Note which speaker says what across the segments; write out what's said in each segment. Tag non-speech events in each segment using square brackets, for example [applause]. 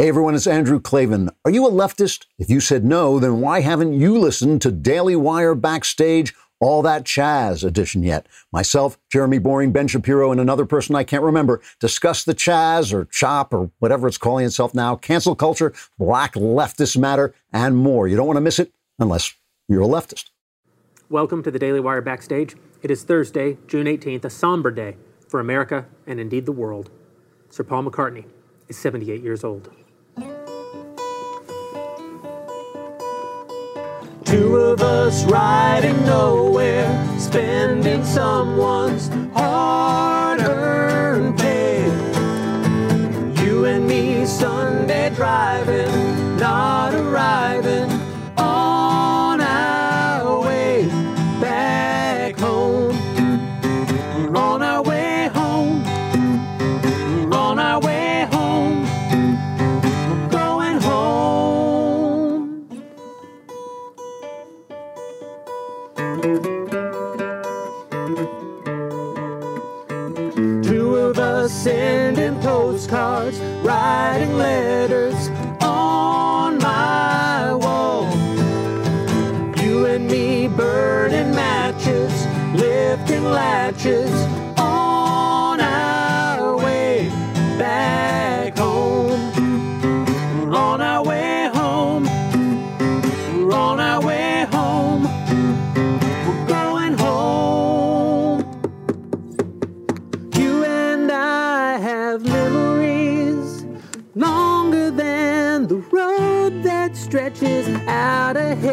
Speaker 1: Hey everyone, it's Andrew Klavan. Are you a leftist? If you said no, then why haven't you listened to Daily Wire Backstage, All That Chaz edition yet? Myself, Jeremy Boreing, Ben Shapiro, and another person I can't remember discuss the Chaz or CHOP or whatever it's calling itself now, cancel culture, black leftist matter, and more. You don't want to miss it unless you're a leftist.
Speaker 2: Welcome to the Daily Wire Backstage. It is Thursday, June 18th, a somber day for America and indeed the world. Sir Paul McCartney is 78 years old.
Speaker 3: Two of us riding nowhere, spending someone's hard earned pay. You and me Sunday driving, not arriving writing letters on my wall. You and me burning matches, lifting latches out ahead.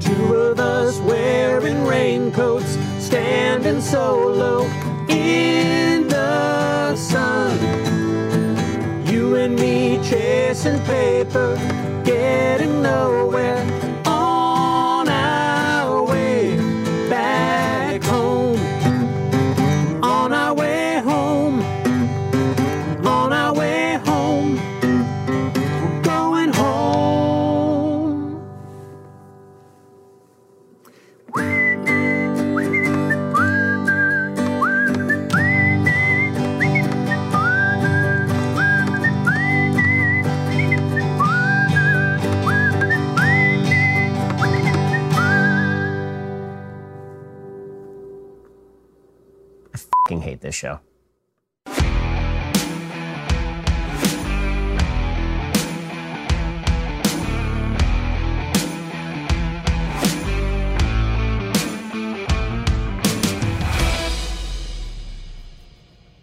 Speaker 3: Two of us wearing raincoats, standing solo in the sun. You and me chasing paper, getting nowhere
Speaker 4: show.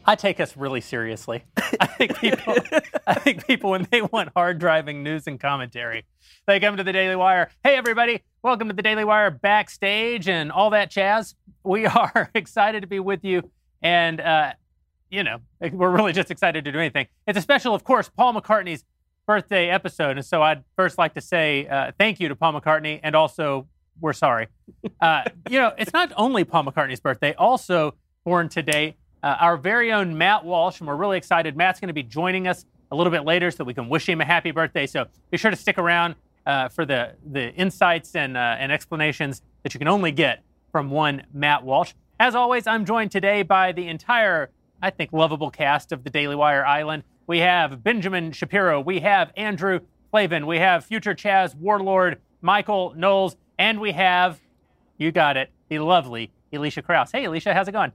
Speaker 2: I take us really seriously. [laughs] I think people, I think people when they want hard driving news and commentary, they come to the Daily Wire. Hey everybody, welcome to the Daily Wire backstage and all that jazz. We [laughs] are excited to be with you, and uh, you know we're really just excited to do anything. It's a special, of course, Paul McCartney's birthday episode, and so I'd first like to say uh, thank you to Paul McCartney, and also we're sorry. Uh, [laughs] you know, it's not only Paul McCartney's birthday, also born today uh, our very own Matt Walsh, and we're really excited. Matt's going to be joining us a little bit later so we can wish him a happy birthday. So be sure to stick around uh, for the, the insights and, uh, and explanations that you can only get from one Matt Walsh. As always, I'm joined today by the entire, I think, lovable cast of the Daily Wire Island. We have Benjamin Shapiro, we have Andrew Klavan, we have future Chaz Warlord Michael Knowles, and we have, you got it, the lovely Elisha Krauss. Hey, Elisha, how's it going?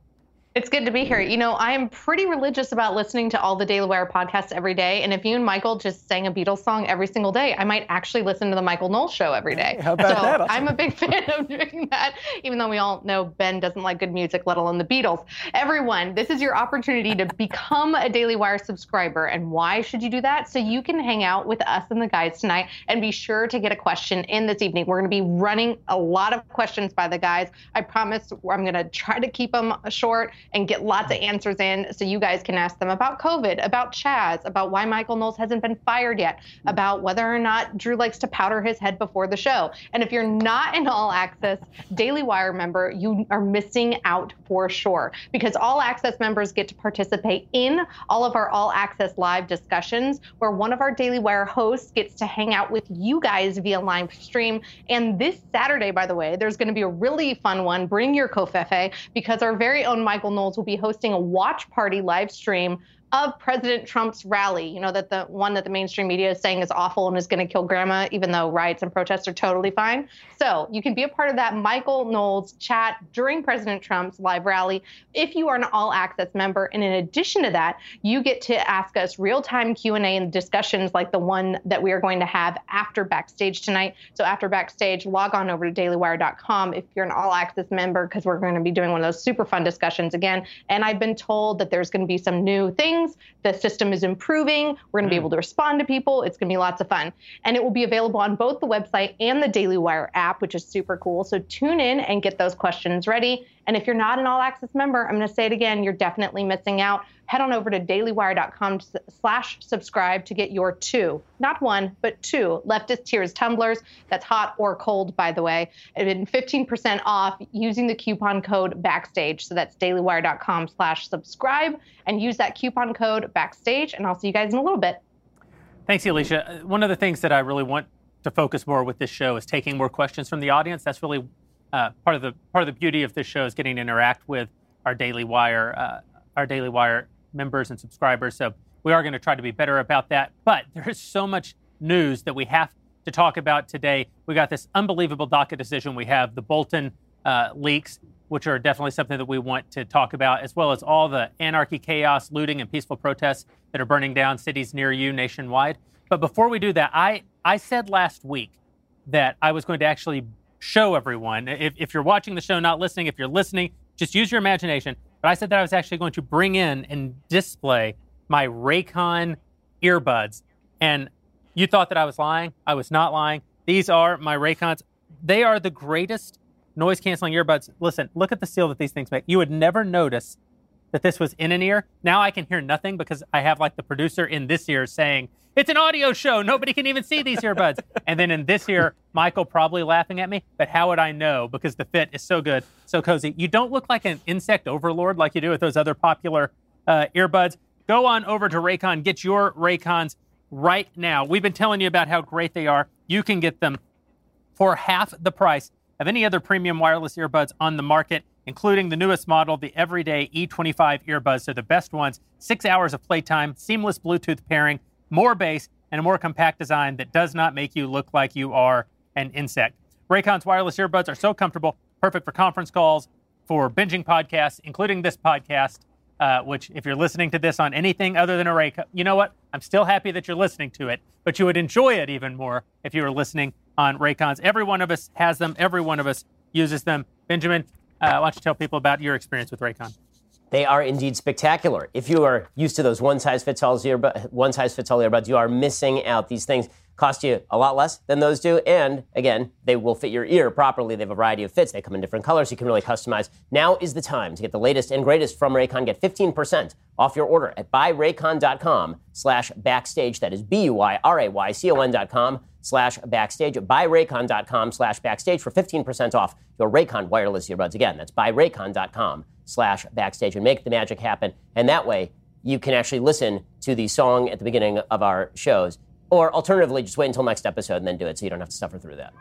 Speaker 5: It's good to be here. You know, I am pretty religious about listening to all the Daily Wire podcasts every day. And if you and Michael just sang a Beatles song every single day, I might actually listen to the Michael Knowles show every day.
Speaker 4: How about
Speaker 5: so
Speaker 4: that? Awesome.
Speaker 5: I'm a big [laughs] fan of doing that, even though we all know Ben doesn't like good music, let alone the Beatles. Everyone, this is your opportunity to become a Daily Wire subscriber. And why should you do that? So you can hang out with us and the guys tonight and be sure to get a question in this evening. We're going to be running a lot of questions by the guys. I promise I'm going to try to keep them short and get lots of mm. answers in so you guys can ask them about COVID, about Chaz, about why Michael Knowles hasn't been fired yet, mm. about whether or not Drew likes to powder his head before the show. And if you're not an All Access Daily Wire member, you are missing out for sure because All Access members get to participate in all of our All Access live discussions where one of our Daily Wire hosts gets to hang out with you guys via live stream. And this Saturday, by the way, there's going to be a really fun one. Bring your Covfefe because our very own Michael Knowles will be hosting a watch party live stream of President Trump's rally, you know, that the one that the mainstream media is saying is awful and is going to kill grandma, even though riots and protests are totally fine. So you can be a part of that Michael Knowles chat during President Trump's live rally if you are an all access member. And in addition to that, you get to ask us real time Q&A and discussions like the one that we are going to have after backstage tonight. So after backstage, log on over to dailywire.com if you're an all access member, because we're going to be doing one of those super fun discussions again. And I've been told that there's going to be some new things things. The system is improving. We're going to be mm. able to respond to people. It's going to be lots of fun. And it will be available on both the website and the Daily Wire app, which is super cool. So tune in and get those questions ready. And if you're not an all access member, I'm going to say it again, you're definitely missing out. Head on over to dailywire.com slash subscribe to get your two, not one, but two leftist tears tumblers. That's hot or cold, by the way. And 15% off using the coupon code backstage. So that's dailywire.com slash subscribe and use that coupon code backstage. And I'll see you guys in a little bit.
Speaker 2: Thanks, Elisha. Uh, one of the things that I really want to focus more with this show is taking more questions from the audience. That's really uh, part of the part of the beauty of this show is getting to interact with our Daily Wire uh, our Daily Wire members and subscribers. So we are going to try to be better about that. But there is so much news that we have to talk about today. We got this unbelievable DACA decision. We have the Bolton uh, leaks, which are definitely something that we want to talk about, as well as all the anarchy, chaos, looting, and peaceful protests that are burning down cities near you nationwide. But before we do that, I, I said last week that I was going to actually show everyone. If, if you're watching the show, not listening, if you're listening, just use your imagination. But I said that I was actually going to bring in and display my Raycon earbuds. And you thought that I was lying. I was not lying. These are my Raycons. They are the greatest noise canceling earbuds. Listen, look at the seal that these things make. You would never notice that this was in an ear. Now I can hear nothing because I have like the producer in this ear saying, it's an audio show. Nobody can even see these earbuds. and then in this ear, Michael probably laughing at me. But how would I know? Because the fit is so good, so cozy. You don't look like an insect overlord like you do with those other popular uh, earbuds. Go on over to Raycon. Get your Raycons right now. We've been telling you about how great they are. You can get them for half the price of any other premium wireless earbuds on the market including the newest model, the Everyday E25 earbuds. They're the best ones. Six hours of playtime, seamless Bluetooth pairing, more bass, and a more compact design that does not make you look like you are an insect. Raycon's wireless earbuds are so comfortable, perfect for conference calls, for binging podcasts, including this podcast. Uh, which, if you're listening to this on anything other than a Raycon, you know what? I'm still happy that you're listening to it, but you would enjoy it even more if you were listening on Raycons. Every one of us has them. Every one of us uses them. Benjamin, uh, why don't you tell people about your experience with Raycon?
Speaker 4: They are indeed spectacular. If you are used to those one size fits all earbud, one size fits all earbuds, you are missing out. These things cost you a lot less than those do, and again, they will fit your ear properly. They have a variety of fits. They come in different colors. You can really customize. Now is the time to get the latest and greatest from Raycon. Get 15% off your order at buyraycon.com slash backstage. That is B-U-Y-R-A-Y-C-O-N dot com slash backstage. Buyraycon.com slash backstage for 15% off your Raycon wireless earbuds. Again, that's buyraycon.com slash backstage and make the magic happen. And that way, you can actually listen to the song at the beginning of our shows. Or alternatively, just wait until next episode and then do it so you don't have to suffer through that.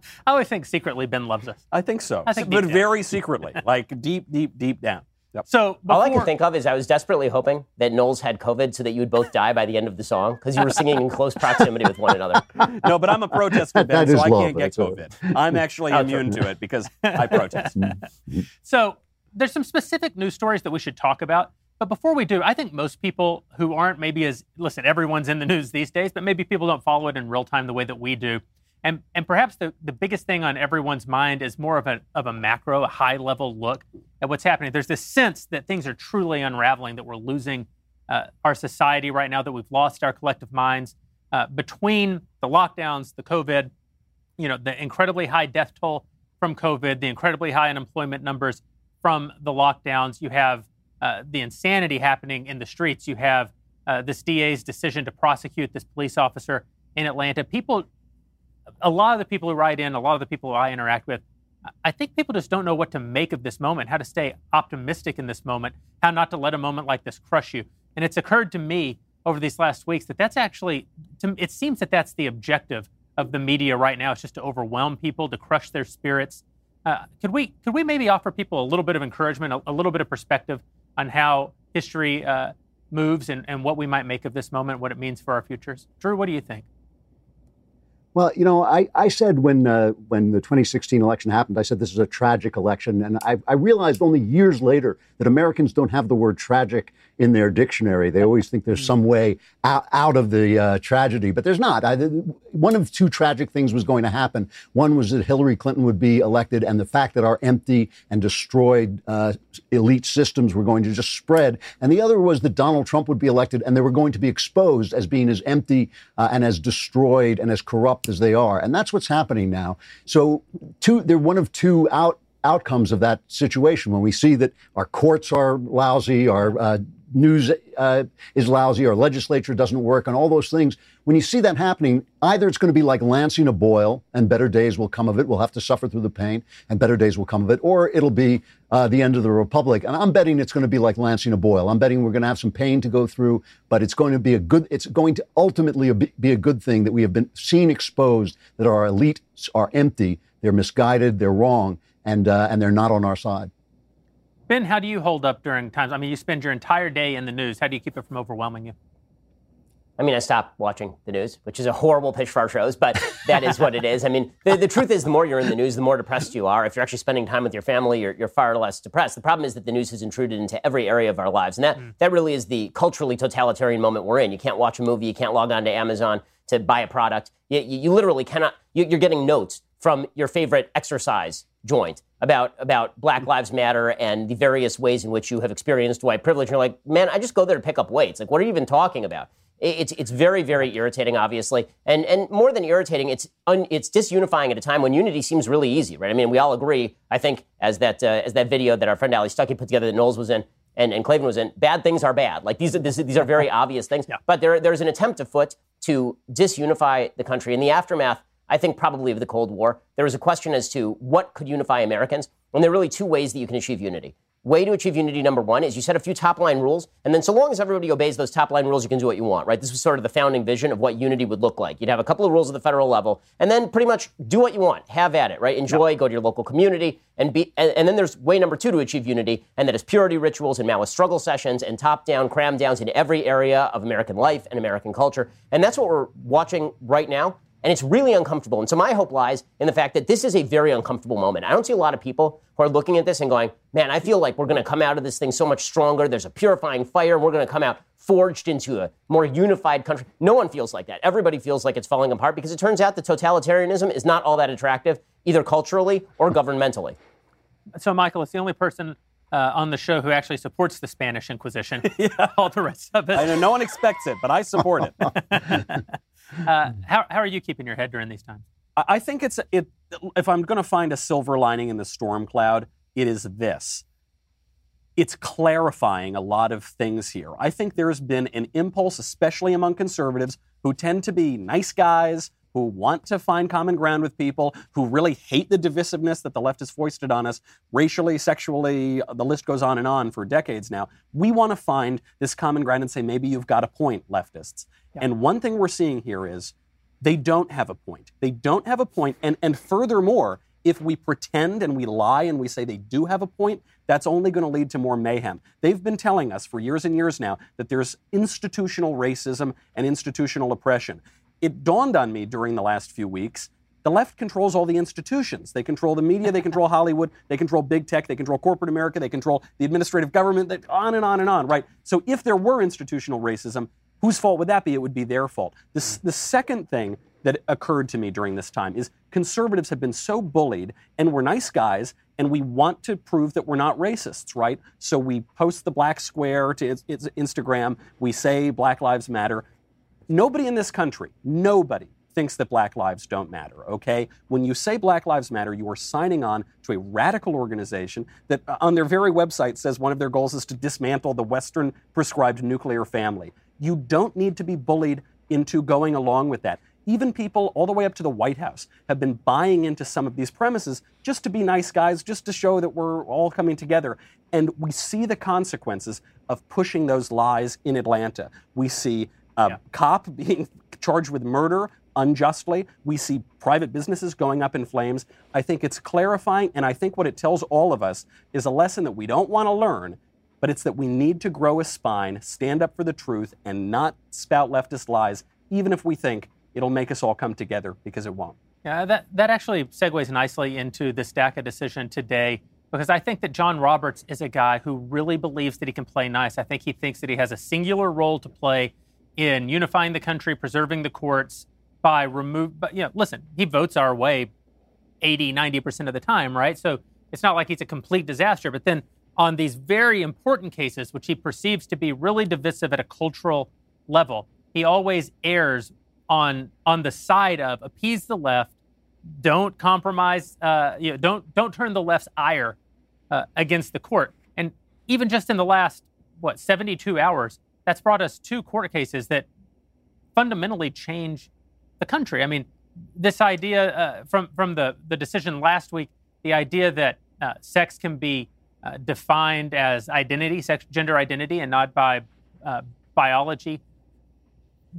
Speaker 4: [laughs]
Speaker 2: I always think secretly Ben loves us.
Speaker 6: I think so.
Speaker 2: I think
Speaker 6: but
Speaker 2: deep down.
Speaker 6: very secretly, like deep, deep, deep down. Yep.
Speaker 2: So
Speaker 4: All I
Speaker 2: before-
Speaker 4: can think of is I was desperately hoping that Knowles had COVID so that you would both die by the end of the song because you were singing in close proximity with one another. [laughs]
Speaker 6: no, but I'm a protester, Ben, [laughs] so I can't get
Speaker 1: that's all.
Speaker 6: COVID. I'm actually [laughs] immune to it because I protest. Mm-hmm.
Speaker 2: So there's some specific news stories that we should talk about. But before we do, I think most people who aren't maybe as listen, everyone's in the news these days, but maybe people don't follow it in real time the way that we do. And and perhaps the, the biggest thing on everyone's mind is more of a of a macro, a high level look at what's happening. There's this sense that things are truly unraveling, that we're losing uh, our society right now, that we've lost our collective minds uh, between the lockdowns, the COVID, you know, the incredibly high death toll from COVID, the incredibly high unemployment numbers from the lockdowns. You have uh, the insanity happening in the streets. You have uh, this DA's decision to prosecute this police officer in Atlanta. People, a lot of the people who write in, a lot of the people I interact with, I think people just don't know what to make of this moment, how to stay optimistic in this moment, how not to let a moment like this crush you. And it's occurred to me over these last weeks that that's actually, to, it seems that that's the objective of the media right now. It's just to overwhelm people, to crush their spirits. Uh, could we could we maybe offer people a little bit of encouragement, a, a little bit of perspective on how history uh, moves and, and what we might make of this moment, what it means for our futures? Drew, what do you think?
Speaker 1: Well, you know, I, I said when uh, when the 2016 election happened, I said this is a tragic election, and I, I realized only years later that Americans don't have the word tragic in their dictionary. They always think there's some way out, out of the uh, tragedy, but there's not. I, one of two tragic things was going to happen. One was that Hillary Clinton would be elected, and the fact that our empty and destroyed uh, elite systems were going to just spread. And the other was that Donald Trump would be elected, and they were going to be exposed as being as empty uh, and as destroyed and as corrupt as they are. And that's what's happening now. So, two, they're one of two out outcomes of that situation when we see that our courts are lousy, our uh, news uh, is lousy, our legislature doesn't work, and all those things. When you see that happening, either it's going to be like lancing a boil, and better days will come of it. We'll have to suffer through the pain, and better days will come of it, or it'll be uh, the end of the republic. And I'm betting it's going to be like lancing a boil. I'm betting we're going to have some pain to go through, but it's going to be a good. It's going to ultimately be a good thing that we have been seen exposed that our elites are empty, they're misguided, they're wrong, and uh, and they're not on our side.
Speaker 2: Ben, how do you hold up during times? I mean, you spend your entire day in the news. How do you keep it from overwhelming you?
Speaker 4: I mean, I stopped watching the news, which is a horrible pitch for our shows, but that is what it is. I mean, the, the, truth is, the more you're in the news, the more depressed you are. If you're actually spending time with your family, you're, you're far less depressed. The problem is that the news has intruded into every area of our lives. And that, mm. that really is the culturally totalitarian moment we're in. You can't watch a movie, you can't log on to Amazon to buy a product. You, you, you literally cannot, you, you're getting notes from your favorite exercise joint about about Black Lives Matter and the various ways in which you have experienced white privilege. And you're like, man, I just go there to pick up weights. Like, what are you even talking about? It's it's very very irritating, obviously, and and more than irritating, it's un, it's disunifying at a time when unity seems really easy, right? I mean, we all agree. I think as that uh, as that video that our friend Allie Stuckey put together that Knowles was in and, and Klavan was in, bad things are bad. Like these are this, these are very [laughs] obvious things, yeah. but there there's an attempt afoot to disunify the country in the aftermath I think probably of the Cold War, there was a question as to what could unify Americans. And there are really two ways that you can achieve unity. Way to achieve unity, number one, is you set a few top line rules, and then so long as everybody obeys those top line rules, you can do what you want, right? This was sort of the founding vision of what unity would look like. You'd have a couple of rules at the federal level, and then pretty much do what you want, have at it, right? Enjoy, go to your local community, and be. And, and, then there's way number two to achieve unity, and that is purity rituals and Maoist struggle sessions and top down cram downs in every area of American life and American culture, and that's what we're watching right now. And it's really uncomfortable. And so my hope lies in the fact that this is a very uncomfortable moment. I don't see a lot of people who are looking at this and going, man, I feel like we're going to come out of this thing so much stronger. There's a purifying fire. We're going to come out forged into a more unified country. No one feels like that. Everybody feels like it's falling apart because it turns out that totalitarianism is not all that attractive, either culturally or governmentally.
Speaker 2: So, Michael, it's the only person uh, on the show who actually supports the Spanish Inquisition. [laughs]
Speaker 6: yeah.
Speaker 2: All the rest of it.
Speaker 6: I know no one expects it, but I support it. [laughs]
Speaker 2: Uh, how, how are you keeping your head during these times?
Speaker 6: I think it's it. If I'm going to find a silver lining in the storm cloud, it is this. It's clarifying a lot of things here. I think there has been an impulse, especially among conservatives, who tend to be nice guys, who want to find common ground with people, who really hate the divisiveness that the left has foisted on us, racially, sexually, the list goes on and on for decades now. We want to find this common ground and say, maybe you've got a point, leftists. Yeah. And one thing we're seeing here is they don't have a point. They don't have a point. And, and furthermore, if we pretend and we lie and we say they do have a point, that's only going to lead to more mayhem. They've been telling us for years and years now that there's institutional racism and institutional oppression it dawned on me during the last few weeks the left controls all the institutions. They control the media, they control Hollywood, they control big tech, they control corporate America, they control the administrative government, that, on and on and on, right? So if there were institutional racism, whose fault would that be? It would be their fault. The, the second thing that occurred to me during this time is conservatives have been so bullied, and we're nice guys, and we want to prove that we're not racists, right? So we post the black square to Instagram, we say Black Lives Matter. Nobody in this country, nobody thinks that Black lives don't matter, okay? When you say Black Lives Matter, you are signing on to a radical organization that uh, on their very website says one of their goals is to dismantle the Western prescribed nuclear family. You don't need to be bullied into going along with that. Even people all the way up to the White House have been buying into some of these premises just to be nice guys, just to show that we're all coming together. And we see the consequences of pushing those lies in Atlanta. We see a
Speaker 2: Yeah.
Speaker 6: cop [laughs] being charged with murder unjustly. We see private businesses going up in flames. I think it's clarifying, and I think what it tells all of us is a lesson that we don't want to learn, but it's that we need to grow a spine, stand up for the truth, and not spout leftist lies, even if we think it'll make us all come together, because it won't.
Speaker 2: Yeah, that, that actually segues nicely into this DACA decision today because I think that John Roberts is a guy who really believes that he can play nice. I think he thinks that he has a singular role to play in unifying the country, preserving the courts by remove. But you know, listen, he votes our way 80, 90% of the time, right? So it's not like he's a complete disaster. But then on these very important cases, which he perceives to be really divisive at a cultural level, he always errs on on the side of appease the left, don't compromise, uh, you know, don't don't turn the left's ire uh, against the court. And even just in the last what 72 hours, that's brought us two court cases that fundamentally change the country. I mean, this idea uh, from from the the decision last week, the idea that uh, sex can be uh, defined as identity, sex, gender identity, and not by uh, biology.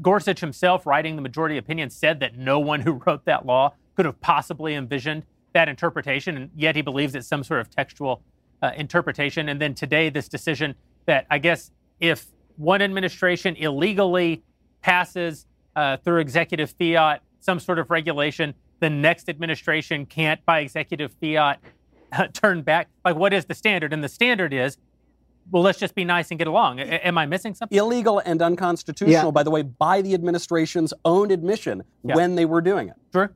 Speaker 2: Gorsuch himself, writing the majority opinion, said that no one who wrote that law could have possibly envisioned that interpretation, and yet he believes it's some sort of textual uh, interpretation. And then today, this decision that I guess if one administration illegally passes uh, through executive fiat some sort of regulation, the next administration can't, by executive fiat, uh, [laughs] turn back. Like, what is the standard? And the standard is, well, let's just be nice and get along. A- am I missing something?
Speaker 6: Illegal and unconstitutional,
Speaker 1: Yeah.
Speaker 6: by the way, by the administration's own admission
Speaker 2: Yeah.
Speaker 6: when they were doing it.
Speaker 2: Drew?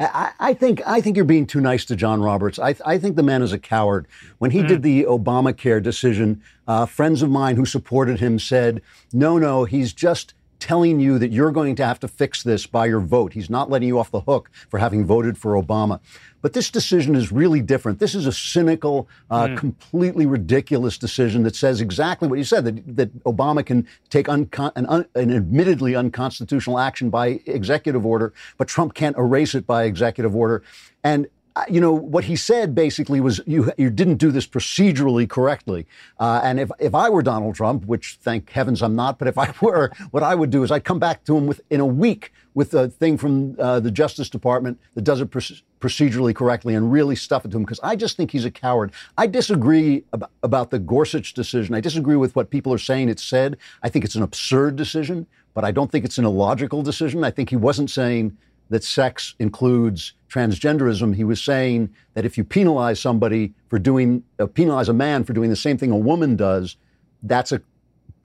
Speaker 1: I, I think I think you're being too nice to John Roberts. I, I think the man is a coward. When he did the Obamacare decision, uh, friends of mine who supported him said, "No, no, he's just." Telling you that you're going to have to fix this by your vote. He's not letting you off the hook for having voted for Obama. But this decision is really different. This is a cynical, uh, completely ridiculous decision that says exactly what you said that, that Obama can take uncon- an, un- an admittedly unconstitutional action by executive order, but Trump can't erase it by executive order. And you know what he said basically was you you didn't do this procedurally correctly. Uh, and if if I were Donald Trump, which thank heavens I'm not, but if I [laughs] were, what I would do is I'd come back to him with in a week with a thing from uh, the Justice Department that does it proce- procedurally correctly and really stuff it to him because I just think he's a coward. I disagree about, about the Gorsuch decision. I disagree with what people are saying it said. I think it's an absurd decision, but I don't think it's an illogical decision. I think he wasn't saying that sex includes transgenderism. He was saying that if you penalize somebody for doing, uh, penalize a man for doing the same thing a woman does, that's a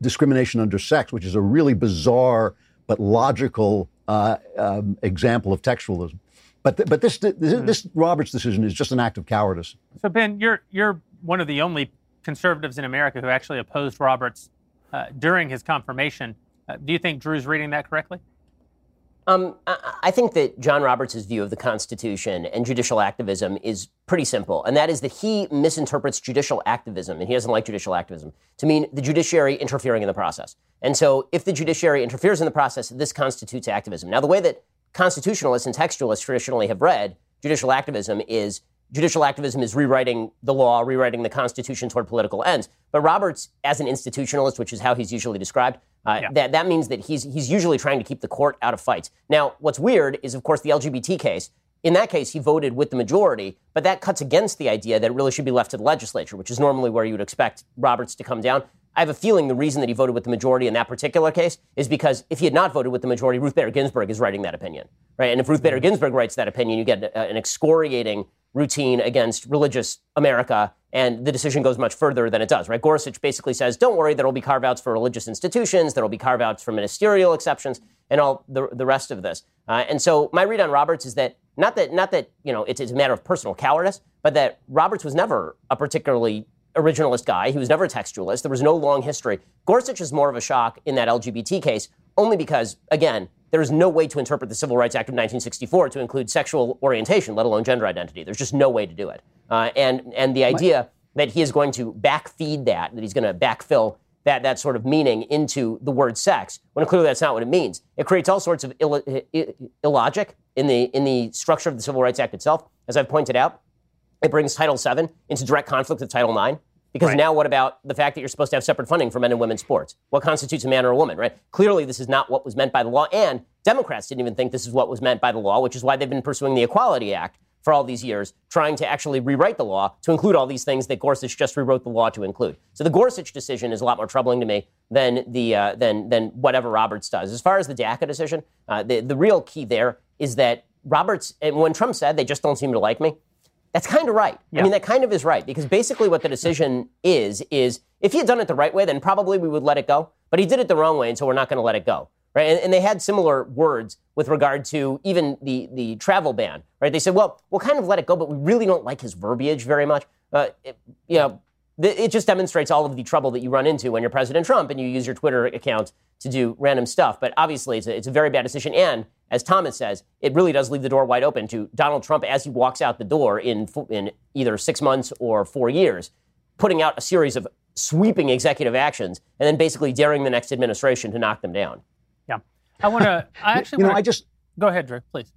Speaker 1: discrimination under sex, which is a really bizarre but logical uh, um, example of textualism. But th- but this, this this Roberts decision is just an act of cowardice.
Speaker 2: So Ben, you're you're one of the only conservatives in America who actually opposed Roberts uh, during his confirmation. Uh, do you think Drew's reading that correctly?
Speaker 4: Um, I, think that John Roberts' view of the Constitution and judicial activism is pretty simple, and that is that he misinterprets judicial activism, and he doesn't like judicial activism, to mean the judiciary interfering in the process. And so, if the judiciary interferes in the process, this constitutes activism. Now, the way that constitutionalists and textualists traditionally have read judicial activism is judicial activism is rewriting the law, rewriting the Constitution toward political ends. But Roberts, as an institutionalist, which is how he's usually described, uh,
Speaker 2: Yeah.
Speaker 4: that, that means that he's, he's usually trying to keep the court out of fights. Now, what's weird is, of course, the LGBT case. In that case, he voted with the majority, but that cuts against the idea that it really should be left to the legislature, which is normally where you would expect Roberts to come down. I have a feeling the reason that he voted with the majority in that particular case is because if he had not voted with the majority, Ruth Bader Ginsburg is writing that opinion, right? And if Ruth Bader Ginsburg writes that opinion, you get a- an excoriating routine against religious America, and the decision goes much further than it does, right? Gorsuch basically says, don't worry, there will be carve outs for religious institutions, there will be carve outs for ministerial exceptions, and all the, the rest of this. Uh, and so my read on Roberts is that not that not that you know it's, it's a matter of personal cowardice, but that Roberts was never a particularly originalist guy. He was never a textualist. There was no long history. Gorsuch is more of a shock in that LGBT case, only because, again, there is no way to interpret the Civil Rights Act of 1964 to include sexual orientation, let alone gender identity. There's just no way to do it. Uh, and and the idea that he is going to backfeed that, that he's going to backfill that that sort of meaning into the word sex, when clearly that's not what it means. It creates all sorts of Ill- illogic in the in the structure of the Civil Rights Act itself. As I've pointed out, it brings Title VII into direct conflict with Title IX. Because
Speaker 2: Right.
Speaker 4: now, what about the fact that you're supposed to have separate funding for men and women's sports? What constitutes a man or a woman, right? Clearly, this is not what was meant by the law, and Democrats didn't even think this is what was meant by the law, which is why they've been pursuing the Equality Act for all these years, trying to actually rewrite the law to include all these things that Gorsuch just rewrote the law to include. So the Gorsuch decision is a lot more troubling to me than the uh, than than whatever Roberts does. As far as the DACA decision, uh, the the real key there is that Roberts, and when Trump said they just don't seem to like me, that's kind of right. I mean, that kind of is right because basically what the decision is is if he had done it the right way, then probably we would let it go. But he did it the wrong way, and so we're not going to let it go. Right? And, and they had similar words with regard to even the the travel ban. Right? They said, well, we'll kind of let it go, but we really don't like his verbiage very much. Uh, it, you know, th- it just demonstrates all of the trouble that you run into when you're President Trump and you use your Twitter account to do random stuff. But obviously, it's a, it's a very bad decision. And as Thomas says, it really does leave the door wide open to Donald Trump as he walks out the door in, in either six months or four years, putting out a series of sweeping executive actions and then basically daring the next administration to knock them down.
Speaker 2: Yeah. I want to. I actually
Speaker 1: You know,
Speaker 2: wanna,
Speaker 1: I just
Speaker 2: go ahead, Drew, please.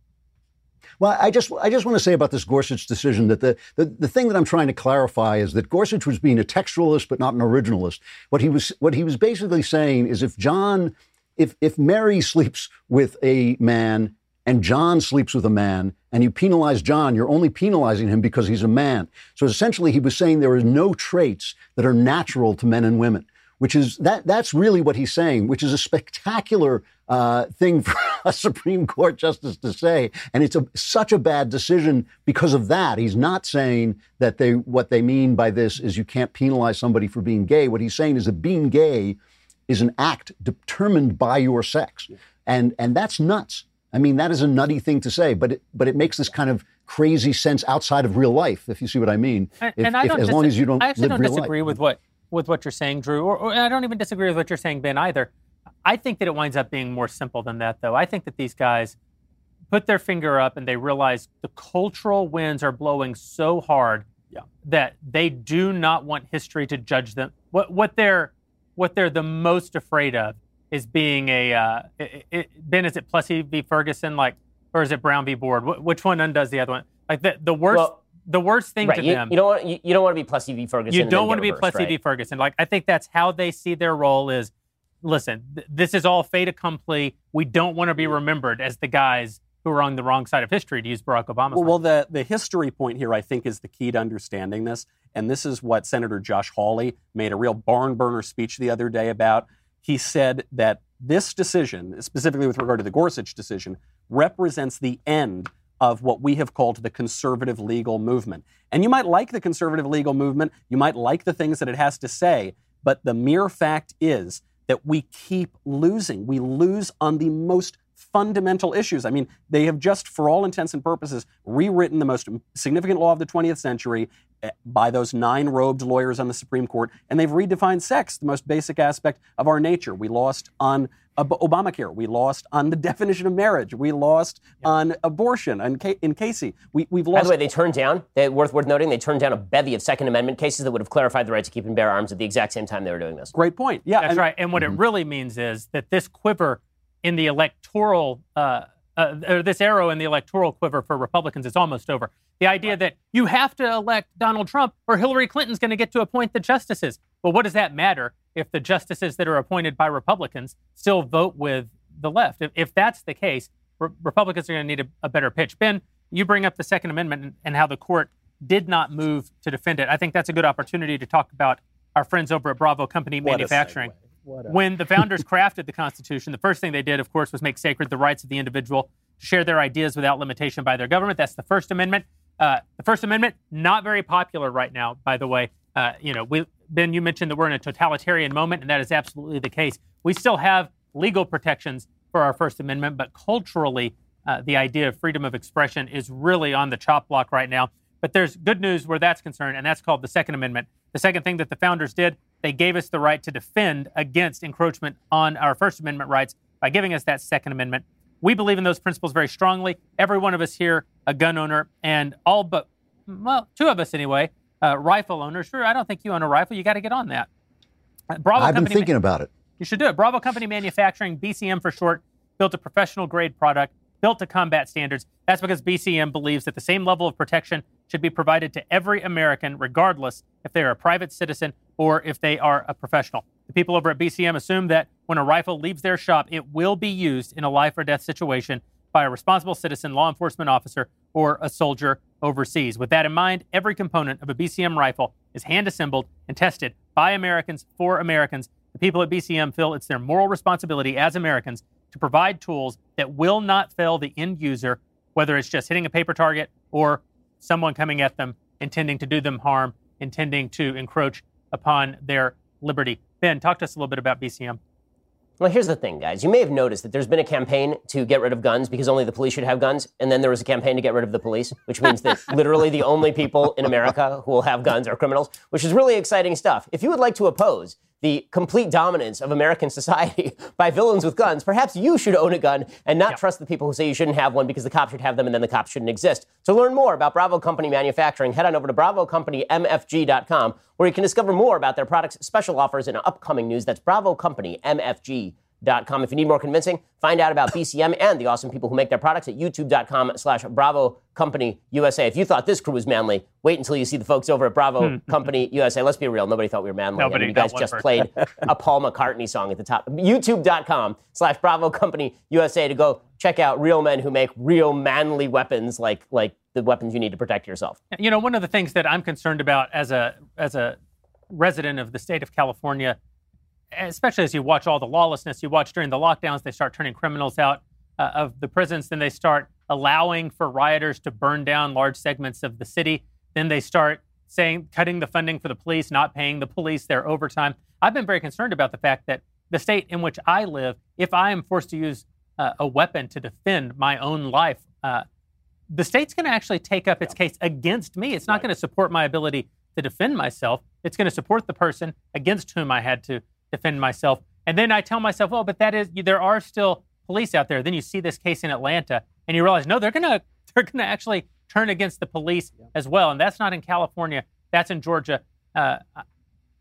Speaker 1: Well, I just I just want to say about this Gorsuch decision that the, the, the thing that I'm trying to clarify is that Gorsuch was being a textualist but not an originalist. What he was what he was basically saying is if John if if Mary sleeps with a man and John sleeps with a man and you penalize John, you're only penalizing him because he's a man. So essentially he was saying there are no traits that are natural to men and women which is that that's really what he's saying, which is a spectacular uh, thing [laughs] for a Supreme Court justice to say, and it's a, such a bad decision because of that. He's not saying that they what they mean by this is you can't penalize somebody for being gay. What he's saying is that being gay is an act determined by your sex, and and that's nuts. I mean, that is a nutty thing to say, but it, but it makes this kind of crazy sense outside of real life, if you see what I mean.
Speaker 2: And,
Speaker 1: If-
Speaker 2: and I
Speaker 1: if-
Speaker 2: don't
Speaker 1: as
Speaker 2: dis-
Speaker 1: long as you don't
Speaker 2: I actually
Speaker 1: live
Speaker 2: don't
Speaker 1: real
Speaker 2: disagree
Speaker 1: life.
Speaker 2: with what with what you're saying, Drew, or, or I don't even disagree with what you're saying, Ben, either. I think that it winds up being more simple than that, though. I think that these guys put their finger up and they realize the cultural winds are blowing so hard
Speaker 6: Yeah.
Speaker 2: that they do not want history to judge them. What what they're what they're the most afraid of is being a uh, it, it, Ben. Is it Plessy v Ferguson, like, or is it Brown v Board? Wh- which one undoes the other one? Like the the worst
Speaker 4: Well,
Speaker 2: the worst thing
Speaker 4: Right.
Speaker 2: to
Speaker 4: You,
Speaker 2: them.
Speaker 4: you don't want you, you don't want to be Plessy v Ferguson.
Speaker 2: You don't want to be
Speaker 4: reversed,
Speaker 2: Plessy
Speaker 4: right?
Speaker 2: v Ferguson. Like I think that's how they see their role is. Listen, th- this is all fait accompli. We don't want to be remembered as the guys who are on the wrong side of history, to use Barack Obama's
Speaker 6: Well, well, the, the history point here, I think, is the key to understanding this. And this is what Senator Josh Hawley made a real barn burner speech the other day about. He said that this decision, specifically with regard to the Gorsuch decision, represents the end of what we have called the conservative legal movement. And you might like the conservative legal movement, you might like the things that it has to say, but the mere fact is that we keep losing. We lose on the most fundamental issues. I mean, they have just, for all intents and purposes, rewritten the most significant law of the 20th century eh, by those nine robed lawyers on the Supreme Court, and they've redefined sex, the most basic aspect of our nature. We lost on Ob- Obamacare. We lost on the [laughs] definition of marriage. We lost on abortion and Ca- in Casey. We, we've lost By
Speaker 4: the way, they turned down, they, worth, worth noting, they turned down a bevy of Second Amendment cases that would have clarified the right to keep and bear arms at the exact same time they were doing this.
Speaker 6: Great point. Yeah,
Speaker 2: That's
Speaker 6: and-
Speaker 2: right. And what it really means is that this quiver in the electoral, uh, uh, or this arrow in the electoral quiver for Republicans is almost over. The idea that you have to elect Donald Trump or Hillary Clinton's going to get to appoint the justices. Well, what does that matter if the justices that are appointed by Republicans still vote with the left? If, if that's the case, Re- Republicans are going to need a, a better pitch. Ben, you bring up the Second Amendment and, and how the court did not move to defend it. I think that's a good opportunity to talk about our friends over at Bravo Company
Speaker 6: What
Speaker 2: Manufacturing. When the founders crafted the Constitution, the first thing they did, of course, was make sacred the rights of the individual to share their ideas without limitation by their government. That's the First Amendment. Uh, the First Amendment, not very popular right now, by the way. Uh, you know, we, Ben, you mentioned that we're in a totalitarian moment, and that is absolutely the case. We still have legal protections for our First Amendment, but culturally, uh, the idea of freedom of expression is really on the chop block right now. But there's good news where that's concerned, and that's called the Second Amendment. The second thing that the founders did, they gave us the right to defend against encroachment on our First Amendment rights by giving us that Second Amendment. We believe in those principles very strongly. Every one of us here, a gun owner, and all but, well, two of us anyway, uh, rifle owners. Sure, I don't think you own a rifle. You got to get on that. Uh, Bravo
Speaker 1: I've been
Speaker 2: Company
Speaker 1: thinking about it.
Speaker 2: you should do it. Bravo Company Manufacturing, BCM for short, built a professional grade product built to combat standards. That's because BCM believes that the same level of protection should be provided to every American, regardless if they are a private citizen or if they are a professional. The people over at BCM assume that when a rifle leaves their shop, it will be used in a life or death situation by a responsible citizen, law enforcement officer, or a soldier overseas. With that in mind, every component of a BCM rifle is hand assembled and tested by Americans for Americans. The people at BCM feel it's their moral responsibility as Americans to provide tools that will not fail the end user, whether it's just hitting a paper target or someone coming at them intending to do them harm, intending to encroach upon their liberty. Ben, talk to us a little bit about BCM.
Speaker 4: Well, here's the thing, guys. You may have noticed that there's been a campaign to get rid of guns because only the police should have guns, and then there was a campaign to get rid of the police, which means that [laughs] literally the only people in America who will have guns are criminals, which is really exciting stuff. If you would like to oppose the complete dominance of American society [laughs] by villains with guns, perhaps you should own a gun and not trust the people who say you shouldn't have one because the cops should have them and then the cops shouldn't exist. To learn more about Bravo Company manufacturing, head on over to bravocompanymfg.com where you can discover more about their products, special offers, and upcoming news. That's bravocompanymfg.com. If you need more convincing, find out about BCM and the awesome people who make their products at youtube.com slash Bravo Company USA. If you thought this crew was manly, wait until you see the folks over at Bravo hmm. Company USA. Let's be real. Nobody thought we were manly.
Speaker 2: Nobody,
Speaker 4: I mean, you guys just
Speaker 2: person.
Speaker 4: played [laughs] a Paul McCartney song at the top. YouTube.com slash Bravo Company USA to go check out real men who make real manly weapons like like the weapons you need to protect yourself.
Speaker 2: You know, one of the things that I'm concerned about as a as a resident of the state of California, especially as you watch all the lawlessness, you watch during the lockdowns, they start turning criminals out uh, of the prisons, then they start allowing for rioters to burn down large segments of the city. Then they start saying cutting the funding for the police, not paying the police their overtime. I've been very concerned about the fact that the state in which I live, if I am forced to use uh, a weapon to defend my own life, uh, the state's going to actually take up its case against me. It's not going to support my ability to defend myself. It's going to support the person against whom I had to defend myself. And then I tell myself, well, but that is there are still police out there. Then you see this case in Atlanta, and you realize, no, they're going [laughs] to they're to actually turn against the police as well. And that's not in California. That's in Georgia. Uh,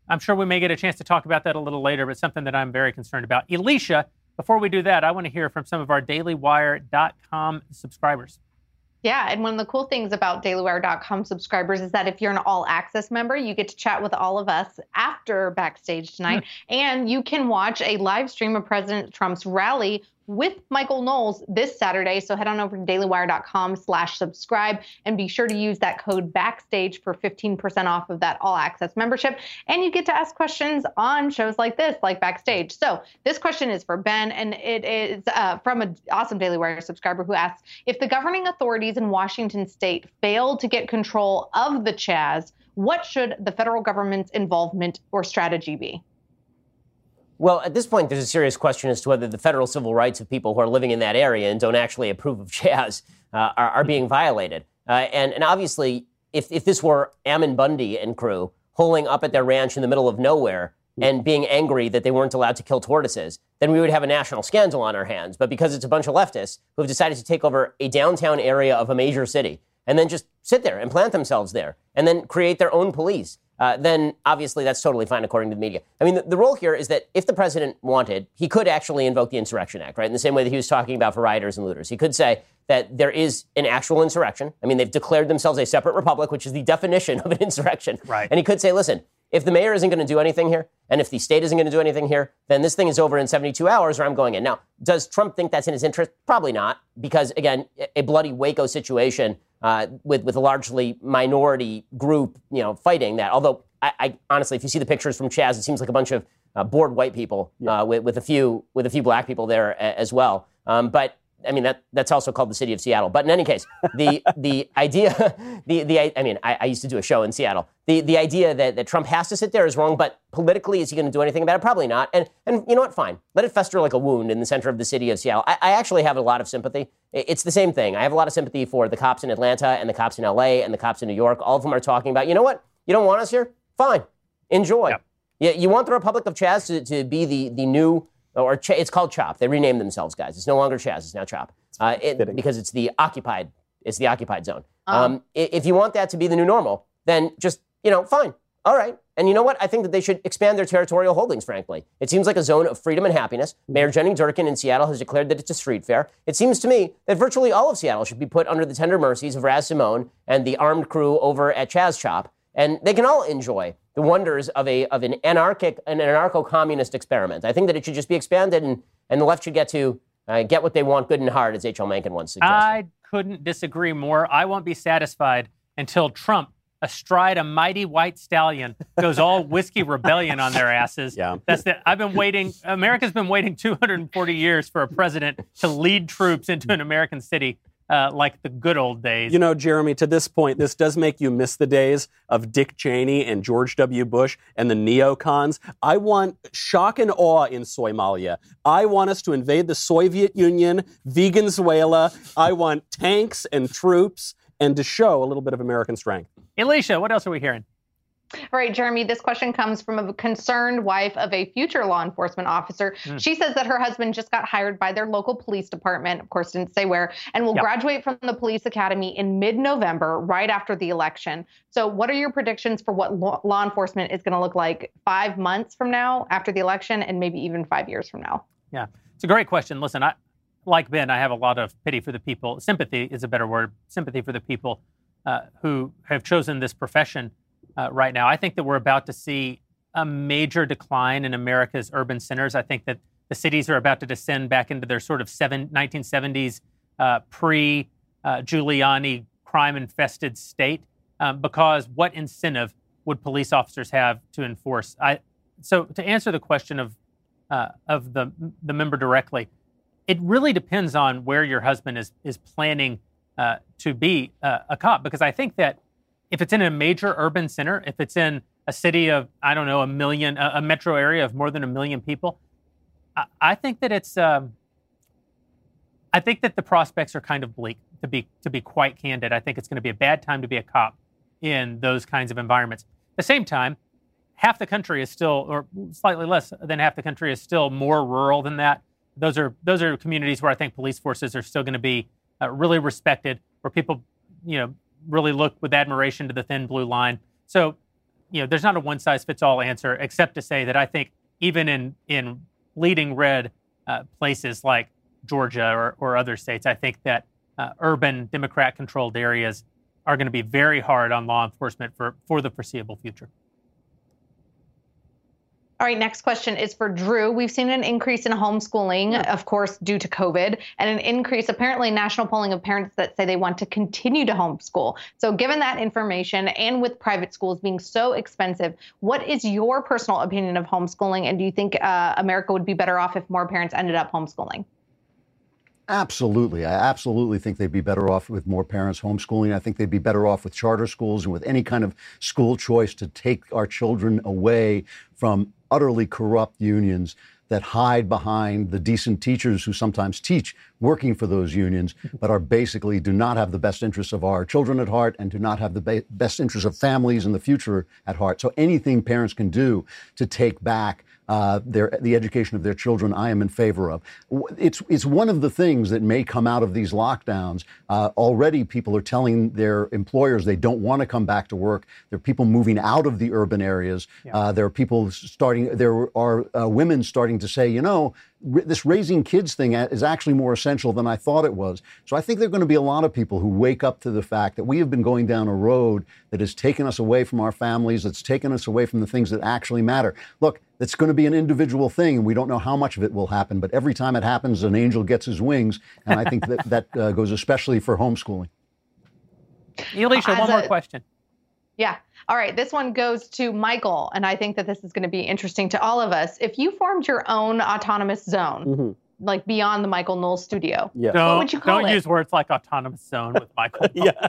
Speaker 2: I'm sure we may get a chance to talk about that a little later, but something that I'm very concerned about. Elisha, before we do that, I want to hear from some of our dailywire.com subscribers.
Speaker 5: Yeah, and one of the cool things about dailywire.com subscribers is that if you're an all access member, you get to chat with all of us after backstage tonight, hmm. and you can watch a live stream of President Trump's rally with Michael Knowles this Saturday. So head on over to dailywire.com slash subscribe and be sure to use that code backstage for 15% off of that all access membership. And you get to ask questions on shows like this, like backstage. So this question is for Ben, and it is uh, from an awesome Daily Wire subscriber who asks if the governing authorities in Washington state fail to get control of the Chaz, what should the federal government's involvement or strategy be?
Speaker 4: Well, at this point, there's a serious question as to whether the federal civil rights of people who are living in that area and don't actually approve of [laughs] Chaz uh, are, are being violated. Uh, and, and obviously, if, if this were Ammon Bundy and crew holing up at their ranch in the middle of nowhere and being angry that they weren't allowed to kill tortoises, then we would have a national scandal on our hands. But because it's a bunch of leftists who have decided to take over a downtown area of a major city and then just sit there and plant themselves there and then create their own police, uh, then obviously that's totally fine according to the media. I mean, the, the role here is that if the president wanted, he could actually invoke the Insurrection Act, right? In the same way that he was talking about for rioters and looters. He could say that there is an actual insurrection. I mean, they've declared themselves a separate republic, which is the definition of an insurrection.
Speaker 2: Right.
Speaker 4: And he could say, listen, if the mayor isn't going to do anything here, and if the state isn't going to do anything here, then this thing is over in 72 hours or I'm going in. Now, does Trump think that's in his interest? Probably not, because again, a bloody Waco situation uh, with, with a largely minority group, you know, fighting that. Although, I, I honestly, if you see the pictures from Chaz, it seems like a bunch of uh, bored white people uh, with, with a few with a few black people there a, as well. Um, but I mean that that's also called the city of Seattle. But in any case, the [laughs] the idea, the the I mean, I, I used to do a show in Seattle. The the idea that, that Trump has to sit there is wrong. But politically, is he going to do anything about it? Probably not. And and you know what? Fine, let it fester like a wound in the center of the city of Seattle. I, I actually have a lot of sympathy. It's the same thing. I have a lot of sympathy for the cops in Atlanta and the cops in L.A. and the cops in New York. All of them are talking about. You know what? You don't want us here? Fine, enjoy. Yeah, you want the Republic of Chaz to, to be the, the new or Ch- it's called CHOP. They renamed themselves, guys. It's no longer Chaz. It's now CHOP uh, it, because it's the occupied. It's the occupied zone. Um, i- if you want that to be the new normal, then just you know, fine, all right. And you know what? I think that they should expand their territorial holdings. Frankly, it seems like a zone of freedom and happiness. Mayor Jenny Durkan in Seattle has declared that it's a street fair. It seems to me that virtually all of Seattle should be put under the tender mercies of Raz Simone and the armed crew over at Chaz Chop, and they can all enjoy the wonders of a of an anarchic an anarcho-communist experiment. I think that it should just be expanded, and and the left should get to uh, get what they want good and hard, as H.L. Mencken once suggested.
Speaker 2: I couldn't disagree more. I won't be satisfied until Trump, astride a mighty white stallion, goes all whiskey rebellion on their asses.
Speaker 6: Yeah.
Speaker 2: That's the, I've been waiting. America's been waiting 240 years for a president to lead troops into an American city uh, like the good old days.
Speaker 6: You know, Jeremy, to this point, this does make you miss the days of Dick Cheney and George W. Bush and the neocons. I want shock and awe in Somalia. I want us to invade the Soviet Union, Venezuela. I want tanks and troops and to show a little bit of American strength.
Speaker 2: Elisha, what else are we hearing?
Speaker 5: All right, Jeremy, this question comes from a concerned wife of a future law enforcement officer. She says that her husband just got hired by their local police department, of course, didn't say where, and will
Speaker 2: Yep.
Speaker 5: graduate from the police academy in mid November, right after the election. So, what are your predictions for what law, law enforcement is going to look like five months from now after the election, and maybe even five years from now?
Speaker 2: Yeah, it's a great question. Listen, I, like Ben, I have a lot of pity for the people. Sympathy is a better word. Sympathy for the people uh, who have chosen this profession uh, right now. I think that we're about to see a major decline in America's urban centers. I think that the cities are about to descend back into their sort of seven, 1970s uh, pre uh, Giuliani crime infested state um, because what incentive would police officers have to enforce? I, so, to answer the question of uh, of the the member directly, it really depends on where your husband is is planning uh, to be uh, a cop. Because I think that if it's in a major urban center, if it's in a city of I don't know a million, a, a metro area of more than a million people, I, I think that it's. Um, I think that the prospects are kind of bleak. To be to be quite candid, I think it's going to be a bad time to be a cop in those kinds of environments. At the same time, half the country is still, or slightly less than half the country is still more rural than that. Those are those are communities where I think police forces are still going to be uh, really respected, where people, you know, really look with admiration to the thin blue line. So, you know, there's not a one size fits all answer, except to say that I think even in in leading red uh, places like Georgia or, or other states, I think that uh, urban Democrat controlled areas are going to be very hard on law enforcement for, for the foreseeable future.
Speaker 5: All right, next question is for Drew. We've seen an increase in homeschooling, of course, due to COVID, and an increase, apparently, national polling of parents that say they want to continue to homeschool. So, given that information and with private schools being so expensive, what is your personal opinion of homeschooling? And do you think uh, America would be better off if more parents ended up homeschooling?
Speaker 1: Absolutely. I absolutely think they'd be better off with more parents homeschooling. I think they'd be better off with charter schools and with any kind of school choice to take our children away from utterly corrupt unions that hide behind the decent teachers who sometimes teach working for those unions, [laughs] but are basically do not have the best interests of our children at heart and do not have the ba- best interests of families in the future at heart. So anything parents can do to take back uh, their, the education of their children, I am in favor of. It's, it's one of the things that may come out of these lockdowns. Uh, already, people are telling their employers they don't want to come back to work. There are people moving out of the urban areas. Uh, there are people starting, there are uh, women starting to say, you know, this raising kids thing is actually more essential than I thought it was. So I think there are going to be a lot of people who wake up to the fact that we have been going down a road that has taken us away from our families, that's taken us away from the things that actually matter. Look, it's going to be an individual thing, and we don't know how much of it will happen, but every time it happens, an angel gets his wings, and I think that that uh, goes especially for homeschooling.
Speaker 2: Elisha,
Speaker 5: As
Speaker 2: one more question.
Speaker 5: Yeah. All right. This one goes to Michael, and I think that this is going to be interesting to all of us. If you formed your own autonomous zone, mm-hmm. like beyond the Michael Knowles studio,
Speaker 6: Yeah.
Speaker 2: Don't,
Speaker 5: would you call
Speaker 2: don't
Speaker 5: it?
Speaker 2: use words like autonomous zone with Michael. [laughs]
Speaker 6: Yeah.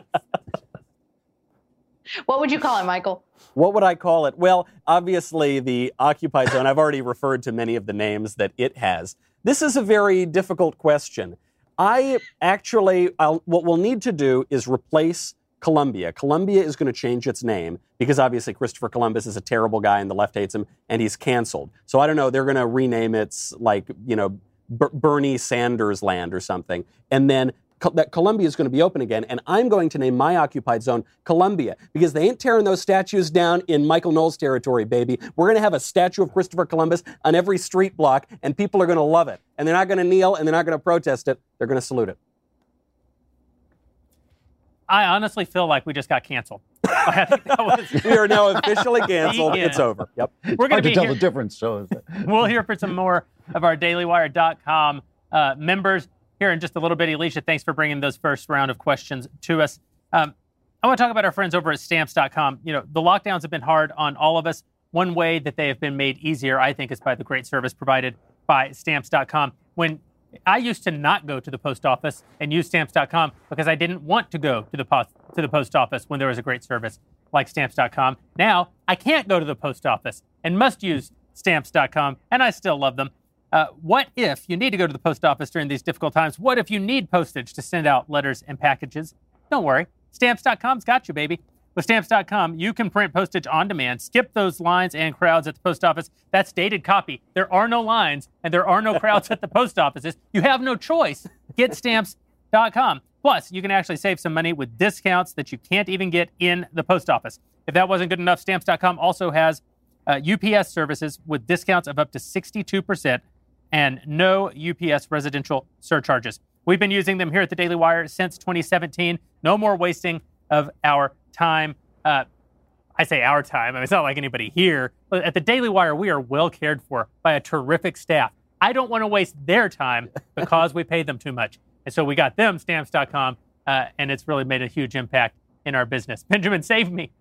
Speaker 5: what would you call it, Michael?
Speaker 6: What would I call it? Well, obviously, the occupied zone, I've already referred to many of the names that it has. This is a very difficult question. I actually, I'll, what we'll need to do is replace Columbia. Columbia is going to change its name because obviously Christopher Columbus is a terrible guy and the left hates him and he's canceled. So I don't know, they're going to rename it like, you know, Ber- Bernie Sanders land or something. And then that Columbia is going to be open again, and I'm going to name my occupied zone Columbia because they ain't tearing those statues down in Michael Knowles territory, baby. We're going to have a statue of Christopher Columbus on every street block, and people are going to love it. And they're not going to kneel and they're not going to protest it. They're going to salute it.
Speaker 2: I honestly feel like we just got canceled. [laughs] I think that was. [laughs]
Speaker 6: We are now officially [laughs] canceled.
Speaker 2: Yeah.
Speaker 6: It's over. Yep.
Speaker 2: We're going to
Speaker 1: to
Speaker 2: be
Speaker 1: tell
Speaker 2: here.
Speaker 1: the difference. So
Speaker 2: we'll hear for some more of our dailywire.com uh, members here in just a little bit. Elisha, thanks for bringing those first round of questions to us. Um, I want to talk about our friends over at stamps.com. You know, the lockdowns have been hard on all of us. One way that they have been made easier, I think, is by the great service provided by stamps.com. When I used to not go to the post office and use stamps.com because I didn't want to go to the post to the post office when there was a great service like stamps.com. Now I can't go to the post office and must use stamps.com, and I still love them. Uh, what if you need to go to the post office during these difficult times? What if you need postage to send out letters and packages? Don't worry, stamps.com's got you, baby. With stamps.com, you can print postage on demand, skip those lines and crowds at the post office. That's dated copy. There are no lines and there are no crowds at the [laughs] post offices. You have no choice. Get stamps.com. Plus, you can actually save some money with discounts that you can't even get in the post office. If that wasn't good enough, stamps.com also has uh, UPS services with discounts of up to 62% and no UPS residential surcharges. We've been using them here at the Daily Wire since 2017. No more wasting of our time. Uh, I say our time. I mean, it's not like anybody here. But at the Daily Wire, we are well cared for by a terrific staff. I don't want to waste their time [laughs] because we pay them too much. And so we got them, stamps.com, uh, and it's really made a huge impact in our business. [laughs] Benjamin, save me.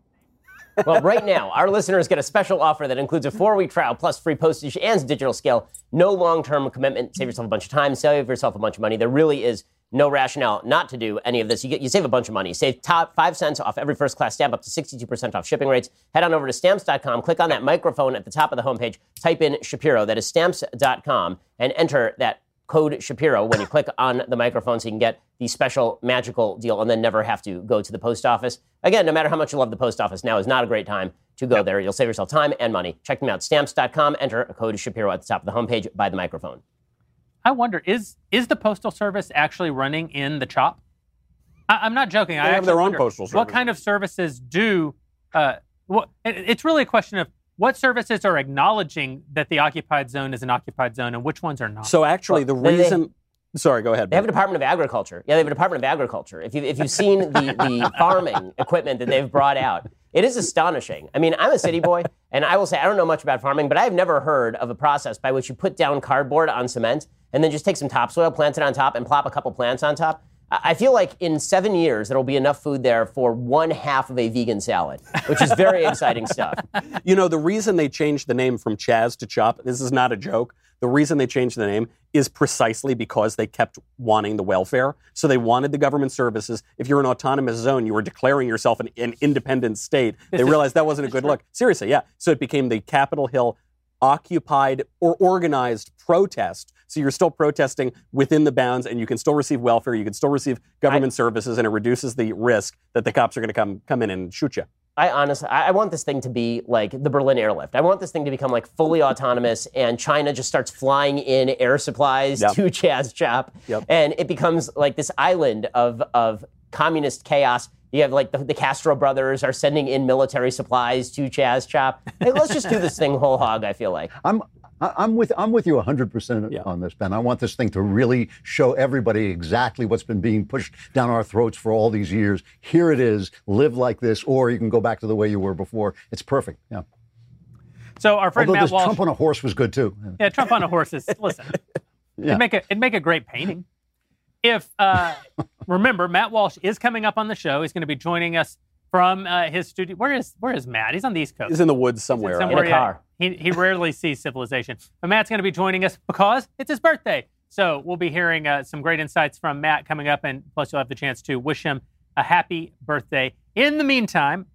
Speaker 4: Well, right now, our listeners get a special offer that includes a four week trial plus free postage and digital scale. No long term commitment. Save yourself a bunch of time, save yourself a bunch of money. There really is no rationale not to do any of this. You, get, you save a bunch of money. Save top five cents off every first class stamp, up to 62% off shipping rates. Head on over to stamps.com, click on that microphone at the top of the homepage, type in Shapiro, that is stamps.com, and enter that code Shapiro when you click on the microphone so you can get the special magical deal and then never have to go to the post office. Again, no matter how much you love the post office, now is not a great time to go there. You'll save yourself time and money. Check them out, stamps.com, enter a code Shapiro at the top of the homepage by the microphone.
Speaker 2: I wonder is is the postal service actually running in the chop? I, I'm not joking. I
Speaker 6: have their own
Speaker 2: wonder
Speaker 6: postal
Speaker 2: What kind of services do? Uh, what, it- it's really a question of what services are acknowledging that the occupied zone is an occupied zone, and which ones are not.
Speaker 6: So actually, the
Speaker 4: Well, they-
Speaker 6: reason. Sorry, go ahead.
Speaker 4: They have a Department of Agriculture. Yeah, they have a Department of Agriculture. If, you, if you've seen the, the [laughs] farming equipment that they've brought out, it is astonishing. I mean, I'm a city boy, [laughs] and I will say I don't know much about farming, but I've never heard of a process by which you put down cardboard on cement and then just take some topsoil, plant it on top, and plop a couple plants on top. I I feel like in seven years, there will be enough food there for one half of a vegan salad, which is very [laughs] exciting stuff.
Speaker 6: You know, the reason they changed the name from Chaz to Chop, this is not a joke. The reason they changed the name is precisely because they kept wanting the welfare. So they wanted the government services. If you're an autonomous zone, you were declaring yourself an, an independent state. They [laughs] realized that wasn't a good look. Seriously, yeah. So it became the Capitol Hill occupied or organized protest. So you're still protesting within the bounds and you can still receive welfare, you can still receive government services, and it reduces the risk that the cops are going to come come in and shoot you.
Speaker 4: I honestly, I want this thing to be like the Berlin airlift. I want this thing to become like fully autonomous, and China just starts flying in air supplies
Speaker 6: Yep.
Speaker 4: to [laughs] Chaz Chop,
Speaker 6: Yep.
Speaker 4: and it becomes like this island of of communist chaos. You have like the, the Castro brothers are sending in military supplies to Chaz Chop. Like, let's just do this thing whole hog. I feel like.
Speaker 1: I'm I- I'm with I'm with you 100 percent on this, Ben. I want this thing to really show everybody exactly what's been being pushed down our throats for all these years. Here it is. Live like this, or you can go back to the way you were before. It's perfect. Yeah.
Speaker 2: so our friend
Speaker 1: Although
Speaker 2: Matt
Speaker 1: this
Speaker 2: Walsh.
Speaker 1: Trump on a horse was good too.
Speaker 2: Yeah, Trump on a horse is listen. [laughs]
Speaker 1: Yeah.
Speaker 2: It'd make a it'd make a great painting. If uh, [laughs] remember, Matt Walsh is coming up on the show. He's going to be joining us from uh, his studio. Where is where is Matt? He's on the East Coast.
Speaker 6: He's in the woods somewhere.
Speaker 2: Somewhere,
Speaker 4: In a
Speaker 2: yeah.
Speaker 4: car.
Speaker 2: He he rarely sees civilization. But Matt's going to be joining us because it's his birthday. So we'll be hearing uh, some great insights from Matt coming up, and plus you'll have the chance to wish him a happy birthday. In the meantime,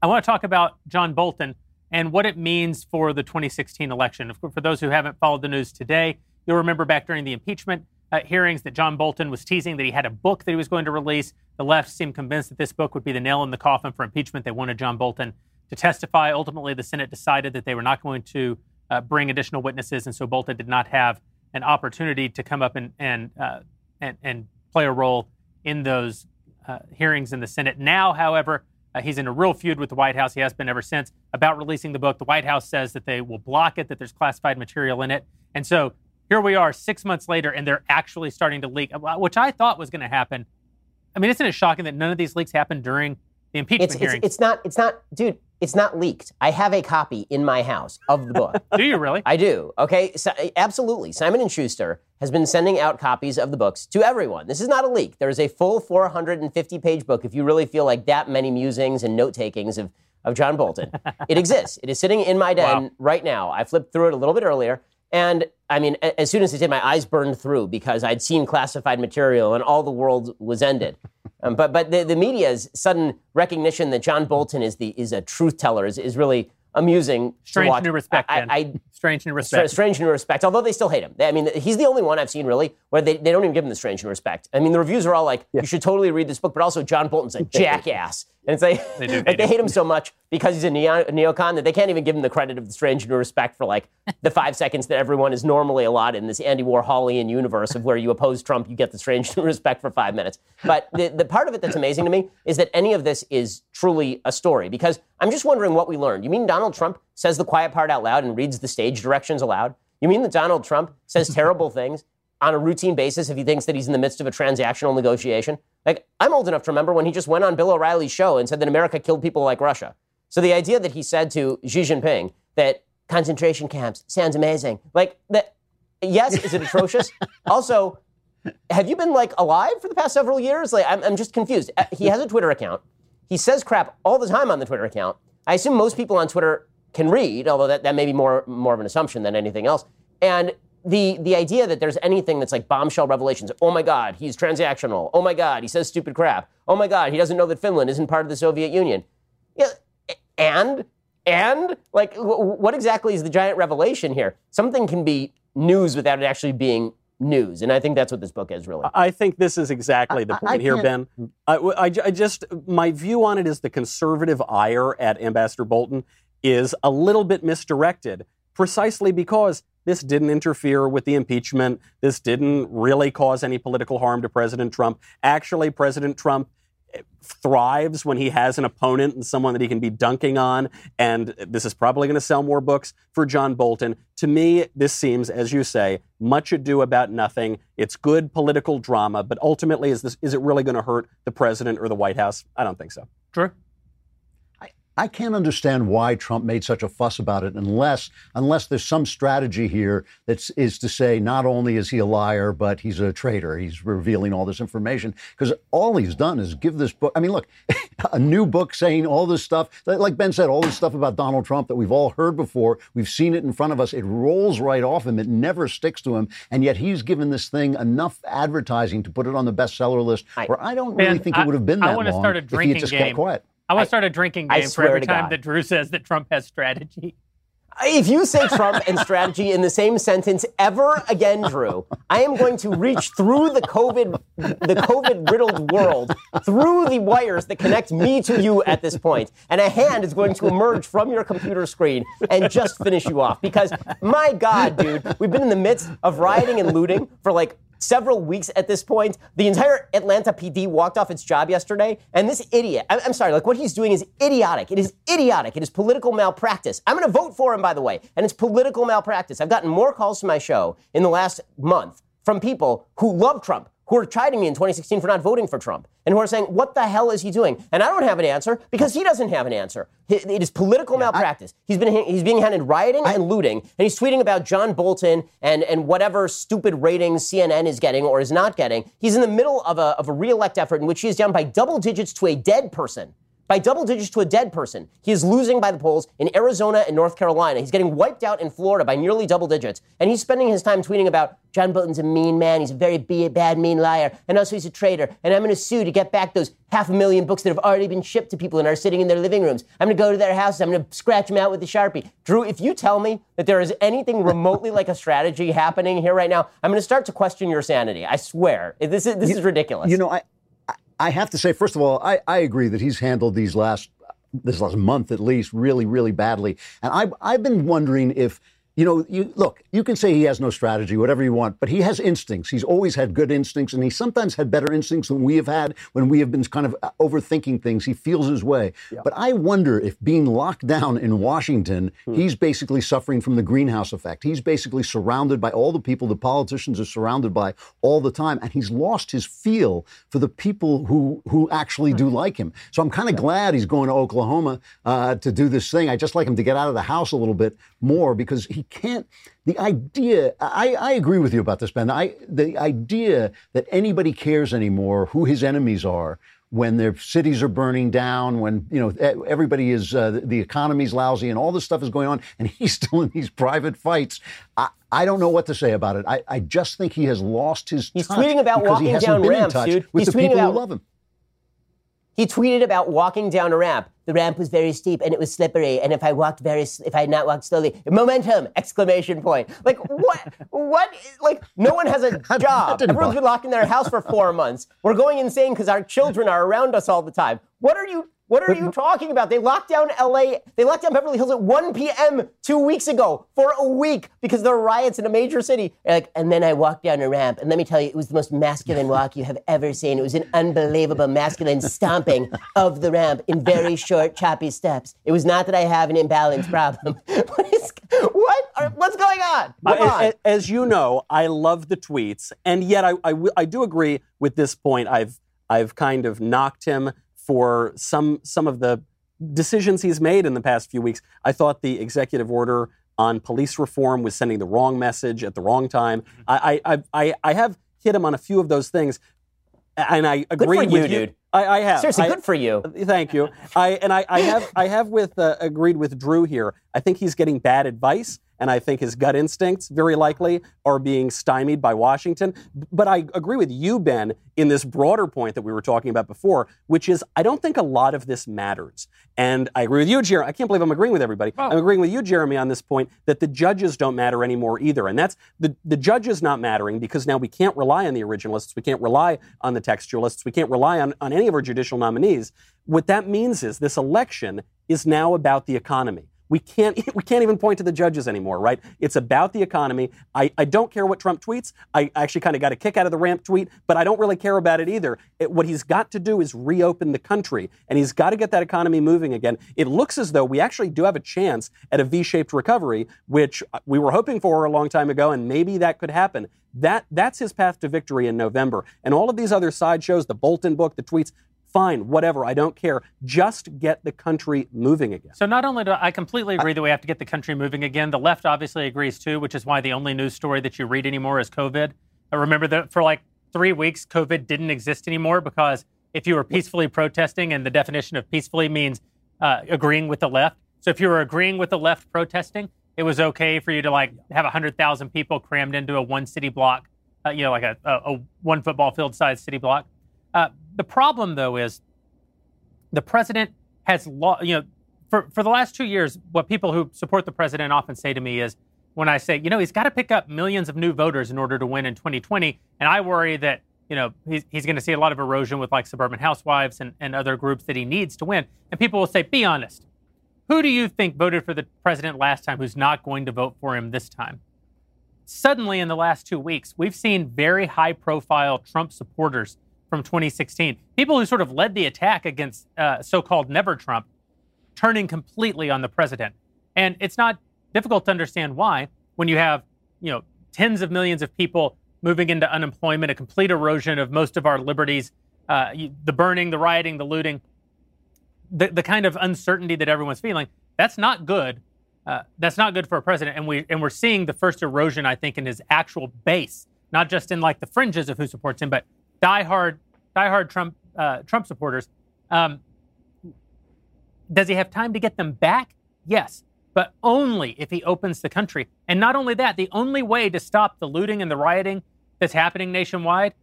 Speaker 2: I want to talk about John Bolton and what it means for the 2016 election. For those who haven't followed the news today, you'll remember back during the impeachment, uh, hearings that John Bolton was teasing that he had a book that he was going to release. The left seemed convinced that this book would be the nail in the coffin for impeachment. They wanted John Bolton to testify. Ultimately, the Senate decided that they were not going to uh, bring additional witnesses, and so Bolton did not have an opportunity to come up and and uh, and, and, play a role in those uh, hearings in the Senate. Now, however, uh, he's in a real feud with the White House. He has been ever since about releasing the book. The White House says that they will block it, that there's classified material in it, and so here we are, six months later, and they're actually starting to leak, uh, which I thought was going to happen. I mean, isn't it shocking that none of these leaks happened during the impeachment
Speaker 4: it's? It's, it's not. It's not, dude. It's not leaked. I have a copy in my house of the book. [laughs]
Speaker 2: do you really?
Speaker 4: I do. Okay, so, eh, absolutely. Simon and Schuster has been sending out copies of the books to everyone. This is not a leak. There is a full 450-page book. If you really feel like that many musings and note takings of of John Bolton, [laughs] it exists. It is sitting in my den
Speaker 2: Wow.
Speaker 4: right now. I flipped through it a little bit earlier. And I mean, as soon as it did, my eyes burned through because I'd seen classified material and all the world was ended. [laughs] Um, but but the, the media's sudden recognition that John Bolton is the is a truth teller is, is really amusing. to
Speaker 2: Strange
Speaker 4: watch.
Speaker 2: new respect.
Speaker 4: I,
Speaker 2: Ben.
Speaker 4: I,
Speaker 2: Strange new respect.
Speaker 4: strange new respect, although they still hate him. They- I mean, he's the only one I've seen really where they, they don't even give him the strange new respect. I mean, the reviews are all like, you should totally read this book, but also John Bolton's a [laughs] jackass. And it's like
Speaker 2: They do [laughs]
Speaker 4: like
Speaker 2: hate
Speaker 4: they
Speaker 2: him.
Speaker 4: hate him so much because he's a, neo- a neocon that they can't even give him the credit of the strange new respect for like [laughs] the five seconds that everyone is normally allotted in this Andy Warholian universe of where you oppose Trump, you get the strange [laughs] new respect for five minutes. But the, the part of it that's amazing to me is that any of this is truly a story because I'm just wondering what we learned. You mean Donald Trump says the quiet part out loud and reads the stage directions aloud? You mean that Donald Trump says terrible things on a routine basis if he thinks that he's in the midst of a transactional negotiation? Like, I'm old enough to remember when he just went on Bill O'Reilly's show and said that America killed people like Russia. So the idea that he said to Xi Jinping that concentration camps sounds amazing, like that, yes, is it atrocious? [laughs] also, have you been like alive for the past several years? Like, I'm, I'm just confused. Uh, He has a Twitter account. He says crap all the time on the Twitter account. I assume most people on Twitter can read, although that, that may be more more of an assumption than anything else. And the the idea that there's anything that's like bombshell revelations. Oh my God, he's transactional. Oh my God, he says stupid crap. Oh my God, he doesn't know that Finland isn't part of the Soviet Union. Yeah, and and like, wh- what exactly is the giant revelation here? Something can be news without it actually being news, and I think that's what this book is really.
Speaker 6: I think this is exactly the
Speaker 1: I-
Speaker 6: point
Speaker 1: I
Speaker 6: here, Ben. I, I- I just my view on it is the conservative ire at Ambassador Bolton is a little bit misdirected, precisely because this didn't interfere with the impeachment. This didn't really cause any political harm to President Trump. Actually, President Trump eh, thrives when he has an opponent and someone that he can be dunking on. And this is probably going to sell more books for John Bolton. To me, this seems, as you say, much ado about nothing. It's good political drama, but ultimately, is this is it really going to hurt the president or the White House? I don't think so.
Speaker 2: Drew?
Speaker 1: I can't understand why Trump made such a fuss about it unless unless there's some strategy here that is to say not only is he a liar but he's a traitor. He's revealing all this information because all he's done is give this book. I mean, look, [laughs] a new book saying all this stuff, like Ben said, all this stuff about Donald Trump that we've all heard before. We've seen it in front of us. It rolls right off him. It never sticks to him, and yet he's given this thing enough advertising to put it on the bestseller list. Where I don't really think
Speaker 2: I-
Speaker 1: it would have been that
Speaker 2: wanna
Speaker 1: long
Speaker 2: start a
Speaker 1: if he just
Speaker 2: game.
Speaker 1: kept quiet.
Speaker 2: I want to start a drinking
Speaker 4: I
Speaker 2: game for every time
Speaker 4: God.
Speaker 2: that Drew says that Trump has strategy.
Speaker 4: If you say Trump and strategy in the same sentence ever again, Drew, I am going to reach through the COVID, the COVID riddled world, through the wires that connect me to you at this point, and a hand is going to emerge from your computer screen and just finish you off. Because my God, dude, we've been in the midst of rioting and looting for like several weeks at this point. The entire Atlanta PD walked off its job yesterday, and this idiot, I- I'm sorry, like what he's doing is idiotic. It is idiotic. It is political malpractice. I'm going to vote for him, by the way, and it's political malpractice. I've gotten more calls to my show in the last month from people who love Trump. Who are chiding me in 2016 for not voting for Trump, and who are saying, "What the hell is he doing?" And I don't have an answer because he doesn't have an answer. It is political malpractice. he's been he's being handed rioting and looting, and he's tweeting about John Bolton and and whatever stupid ratings CNN is getting or is not getting. He's in the middle of a of a reelect effort in which he is down by double digits to a dead person. By double digits to a dead person. He is losing by the polls in Arizona and North Carolina. He's getting wiped out in Florida by nearly double digits. And he's spending his time tweeting about John Bolton's a mean man. He's a very bad, mean liar. And also, he's a traitor. And I'm going to sue to get back those half a million books that have already been shipped to people and are sitting in their living rooms. I'm going to go to their houses. I'm going to scratch them out with the Sharpie. Drew, if you tell me that there is anything remotely like a strategy happening here right now, I'm going to start to question your sanity. I swear. This is, this is ridiculous.
Speaker 1: You know, I, I have to say, first of all, I, I agree that he's handled these last this last month at least really, really badly. And I, I've been wondering if you know, you look, you can say he has no strategy, whatever you want, but he has instincts. He's always had good instincts, and he sometimes had better instincts than we have had when we have been kind of uh, overthinking things. He feels his way. Yeah. But I wonder if being locked down in Washington, hmm. he's basically suffering from the greenhouse effect. He's basically surrounded by all the people the politicians are surrounded by all the time, and he's lost his feel for the people who who actually do like him. So I'm kind of yeah. glad he's going to Oklahoma uh, to do this thing. I just like him to get out of the house a little bit more because he can't. The idea, I, I agree with you about this, Ben. I, the idea that anybody cares anymore who his enemies are when their cities are burning down, when you know everybody is uh, the economy's lousy and all this stuff is going on, and [laughs] he's still in these private fights. I, I don't know what to say about it. I, I just think he has lost his.
Speaker 4: He's tweeting about walking down ramps, dude. He's
Speaker 1: tweeting
Speaker 4: about,
Speaker 1: who love him.
Speaker 4: He tweeted about walking down a ramp the ramp was very steep and it was slippery. And if I walked very, if I had not walked slowly, momentum! Exclamation point. Like what? what? Like no one has a [laughs] job. Everyone's been locked in their house for four months. We're going insane because our children are around us all the time. What are you? What are you talking about? They locked down LA, they locked down Beverly Hills at 1 p.m. two weeks ago for a week because there were riots in a major city. Like, and then I walked down a ramp, and let me tell you, it was the most masculine walk you have ever seen. It was an unbelievable masculine stomping of the ramp in very short, choppy steps. It was not that I have an imbalance problem. [laughs] what is, what? What's going on?
Speaker 6: on. As you know, I love the tweets, and yet I, I, I do agree with this point. I've I've kind of knocked him for some some of the decisions he's made in the past few weeks. I thought the executive order on police reform was sending the wrong message at the wrong time. Mm-hmm. I I I, I have hit him on a few of those things, and I agree
Speaker 4: with
Speaker 6: you,
Speaker 4: you. dude.
Speaker 6: I, I, have.
Speaker 4: Seriously,
Speaker 6: I,
Speaker 4: good for you.
Speaker 6: Thank you. I and I, I have I have with uh, agreed with Drew here. I think he's getting bad advice and I think his gut instincts very likely are being stymied by Washington. But I agree with you, Ben, in this broader point that we were talking about before, which is I don't think a lot of this matters. And I agree with you, Jeremy. I can't believe I'm agreeing with everybody. Oh. I'm agreeing with you, Jeremy, on this point that the judges don't matter anymore either. And that's the, the judges not mattering because now we can't rely on the originalists. We can't rely on the textualists. We can't rely on, on any of our judicial nominees. What that means is this election is now about the economy. We can't [laughs] we can't even point to the judges anymore, right? It's about the economy. I, I don't care what Trump tweets. I actually kind of got a kick out of the ramp tweet, but I don't really care about it either. It, what he's got to do is reopen the country, and he's got to get that economy moving again. It looks as though we actually do have a chance at a V-shaped recovery, which uh, we were hoping for a long time ago, and maybe that could happen. That that's his path to victory in November. And all of these other sideshows, the Bolton book, the tweets, fine, whatever, I don't care. Just get the country moving again.
Speaker 2: So not only do I completely agree I, that we have to get the country moving again, the left obviously agrees too, which is why the only news story that you read anymore is COVID. I remember that for like three weeks, COVID didn't exist anymore because if you were peacefully protesting, and the definition of peacefully means uh, agreeing with the left. So if you were agreeing with the left protesting, it was okay for you to like have 100,000 people crammed into a one city block, uh, you know, like a, a, a one football field size city block. Uh, the problem, though, is the president has, lo- you know, for, for the last two years, what people who support the president often say to me is when I say, you know, he's got to pick up millions of new voters in order to win in 2020. And I worry that, you know, he's, he's going to see a lot of erosion with like suburban housewives and, and other groups that he needs to win. And people will say, be honest. Who do you think voted for the president last time who's not going to vote for him this time? Suddenly, in the last two weeks, we've seen very high profile Trump supporters from 2016. People who sort of led the attack against uh, so called Never Trump turning completely on the president. And it's not difficult to understand why when you have, you know, tens of millions of people moving into unemployment, a complete erosion of most of our liberties, uh, the burning, the rioting, the looting, the, the kind of uncertainty that everyone's feeling. That's not good. Uh, that's not good for a president. And, we, and we're seeing the first erosion, I think, in his actual base, not just in like the fringes of who supports him, but diehard, diehard Trump uh, Trump supporters. Um, Does he have time to get them back? Yes, but only if he opens the country. And not only that, the only way to stop the looting and the rioting that's happening nationwide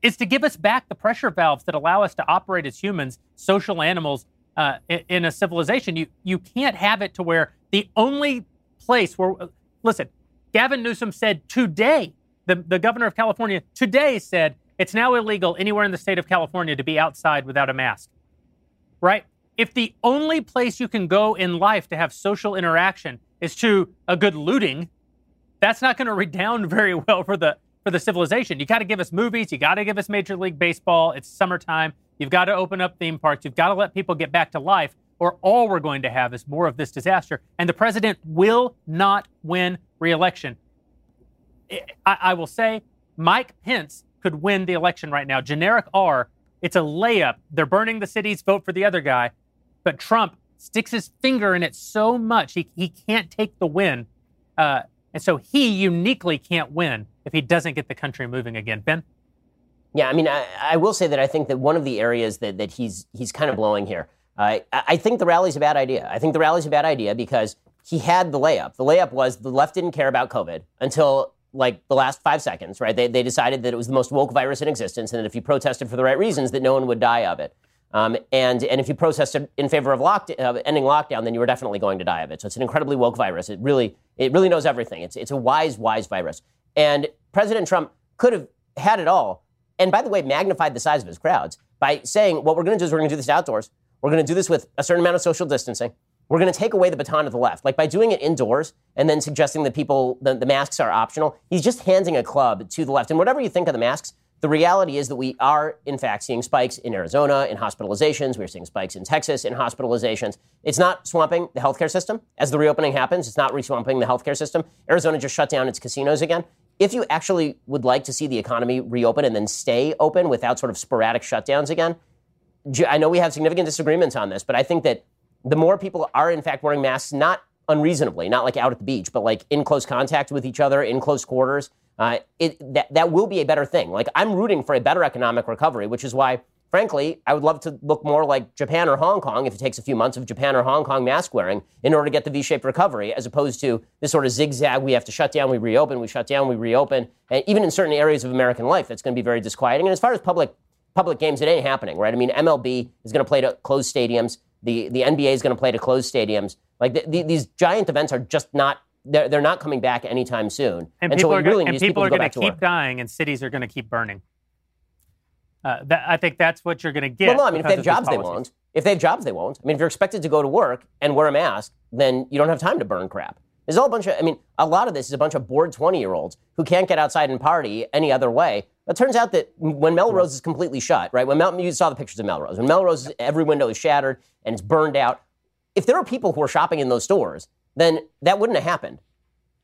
Speaker 2: is to give us back the pressure valves that allow us to operate as humans, social animals uh, in, in a civilization. You you can't have it to where the only place where listen, Gavin Newsom said today, the, the governor of California today said it's now illegal anywhere in the state of California to be outside without a mask. Right? If the only place you can go in life to have social interaction is to a good looting, that's not going to redound [laughs] very well for the for the civilization. You got to give us movies. You got to give us Major League Baseball. It's summertime. You've got to open up theme parks. You've got to let people get back to life, or all we're going to have is more of this disaster. And the president will not win reelection. I, I will say Mike Pence could win the election right now. Generic R, it's a layup. They're burning the cities, vote for the other guy. But Trump sticks his finger in it so much, he, he can't take the win. Uh, and so he uniquely can't win if he doesn't get the country moving again. Ben?
Speaker 4: Yeah, I mean, I, I will say that I think that one of the areas that, that he's he's kind of blowing here. Uh, I think the rally's a bad idea. I think the rally's a bad idea because he had the layup. The layup was the left didn't care about COVID until like the last five seconds, right? They, they decided that it was the most woke virus in existence and that if you protested for the right reasons, that no one would die of it. Um, and, and if you protested in favor of lock, uh, ending lockdown, then you were definitely going to die of it. So it's an incredibly woke virus. It really, it really knows everything. It's, it's a wise, wise virus. And President Trump could have had it all. And by the way, magnified the size of his crowds by saying, what we're going to do is we're going to do this outdoors. We're going to do this with a certain amount of social distancing. We're going to take away the baton of the left. Like by doing it indoors and then suggesting that people, the, the masks are optional, he's just handing a club to the left. And whatever you think of the masks, the reality is that we are, in fact, seeing spikes in Arizona in hospitalizations. We're seeing spikes in Texas in hospitalizations. It's not swamping the healthcare system. As the reopening happens, it's not re-swamping the healthcare system. Arizona just shut down its casinos again. If you actually would like to see the economy reopen and then stay open without sort of sporadic shutdowns again, I know we have significant disagreements on this, but I think that the more people are, in fact, wearing masks, not unreasonably, not like out at the beach, but like in close contact with each other, in close quarters, uh, it, that, that will be a better thing. Like, I'm rooting for a better economic recovery, which is why, frankly, I would love to look more like Japan or Hong Kong if it takes a few months of Japan or Hong Kong mask wearing in order to get the V shaped recovery, as opposed to this sort of zigzag we have to shut down, we reopen, we shut down, we reopen. And even in certain areas of American life, that's going to be very disquieting. And as far as public public games, it ain't happening, right? I mean, MLB is going to play to closed stadiums. The, the NBA is going to play to closed stadiums. Like the, the, these giant events are just not they're, they're not coming back anytime soon.
Speaker 2: And,
Speaker 4: and
Speaker 2: people
Speaker 4: so
Speaker 2: are,
Speaker 4: really
Speaker 2: and
Speaker 4: needs
Speaker 2: people
Speaker 4: people
Speaker 2: are
Speaker 4: to go
Speaker 2: going to keep
Speaker 4: work.
Speaker 2: dying, and cities are going to keep burning. Uh, that, I think that's what you're going to get.
Speaker 4: Well, no, I mean, if they have jobs, they won't. If they have jobs, they won't. I mean, if you're expected to go to work and wear a mask, then you don't have time to burn crap. There's all a bunch of, I mean, a lot of this is a bunch of bored 20 year olds who can't get outside and party any other way. It turns out that when Melrose is completely shut, right? When Mel, you saw the pictures of Melrose. When Melrose, every window is shattered and it's burned out. If there are people who are shopping in those stores, then that wouldn't have happened,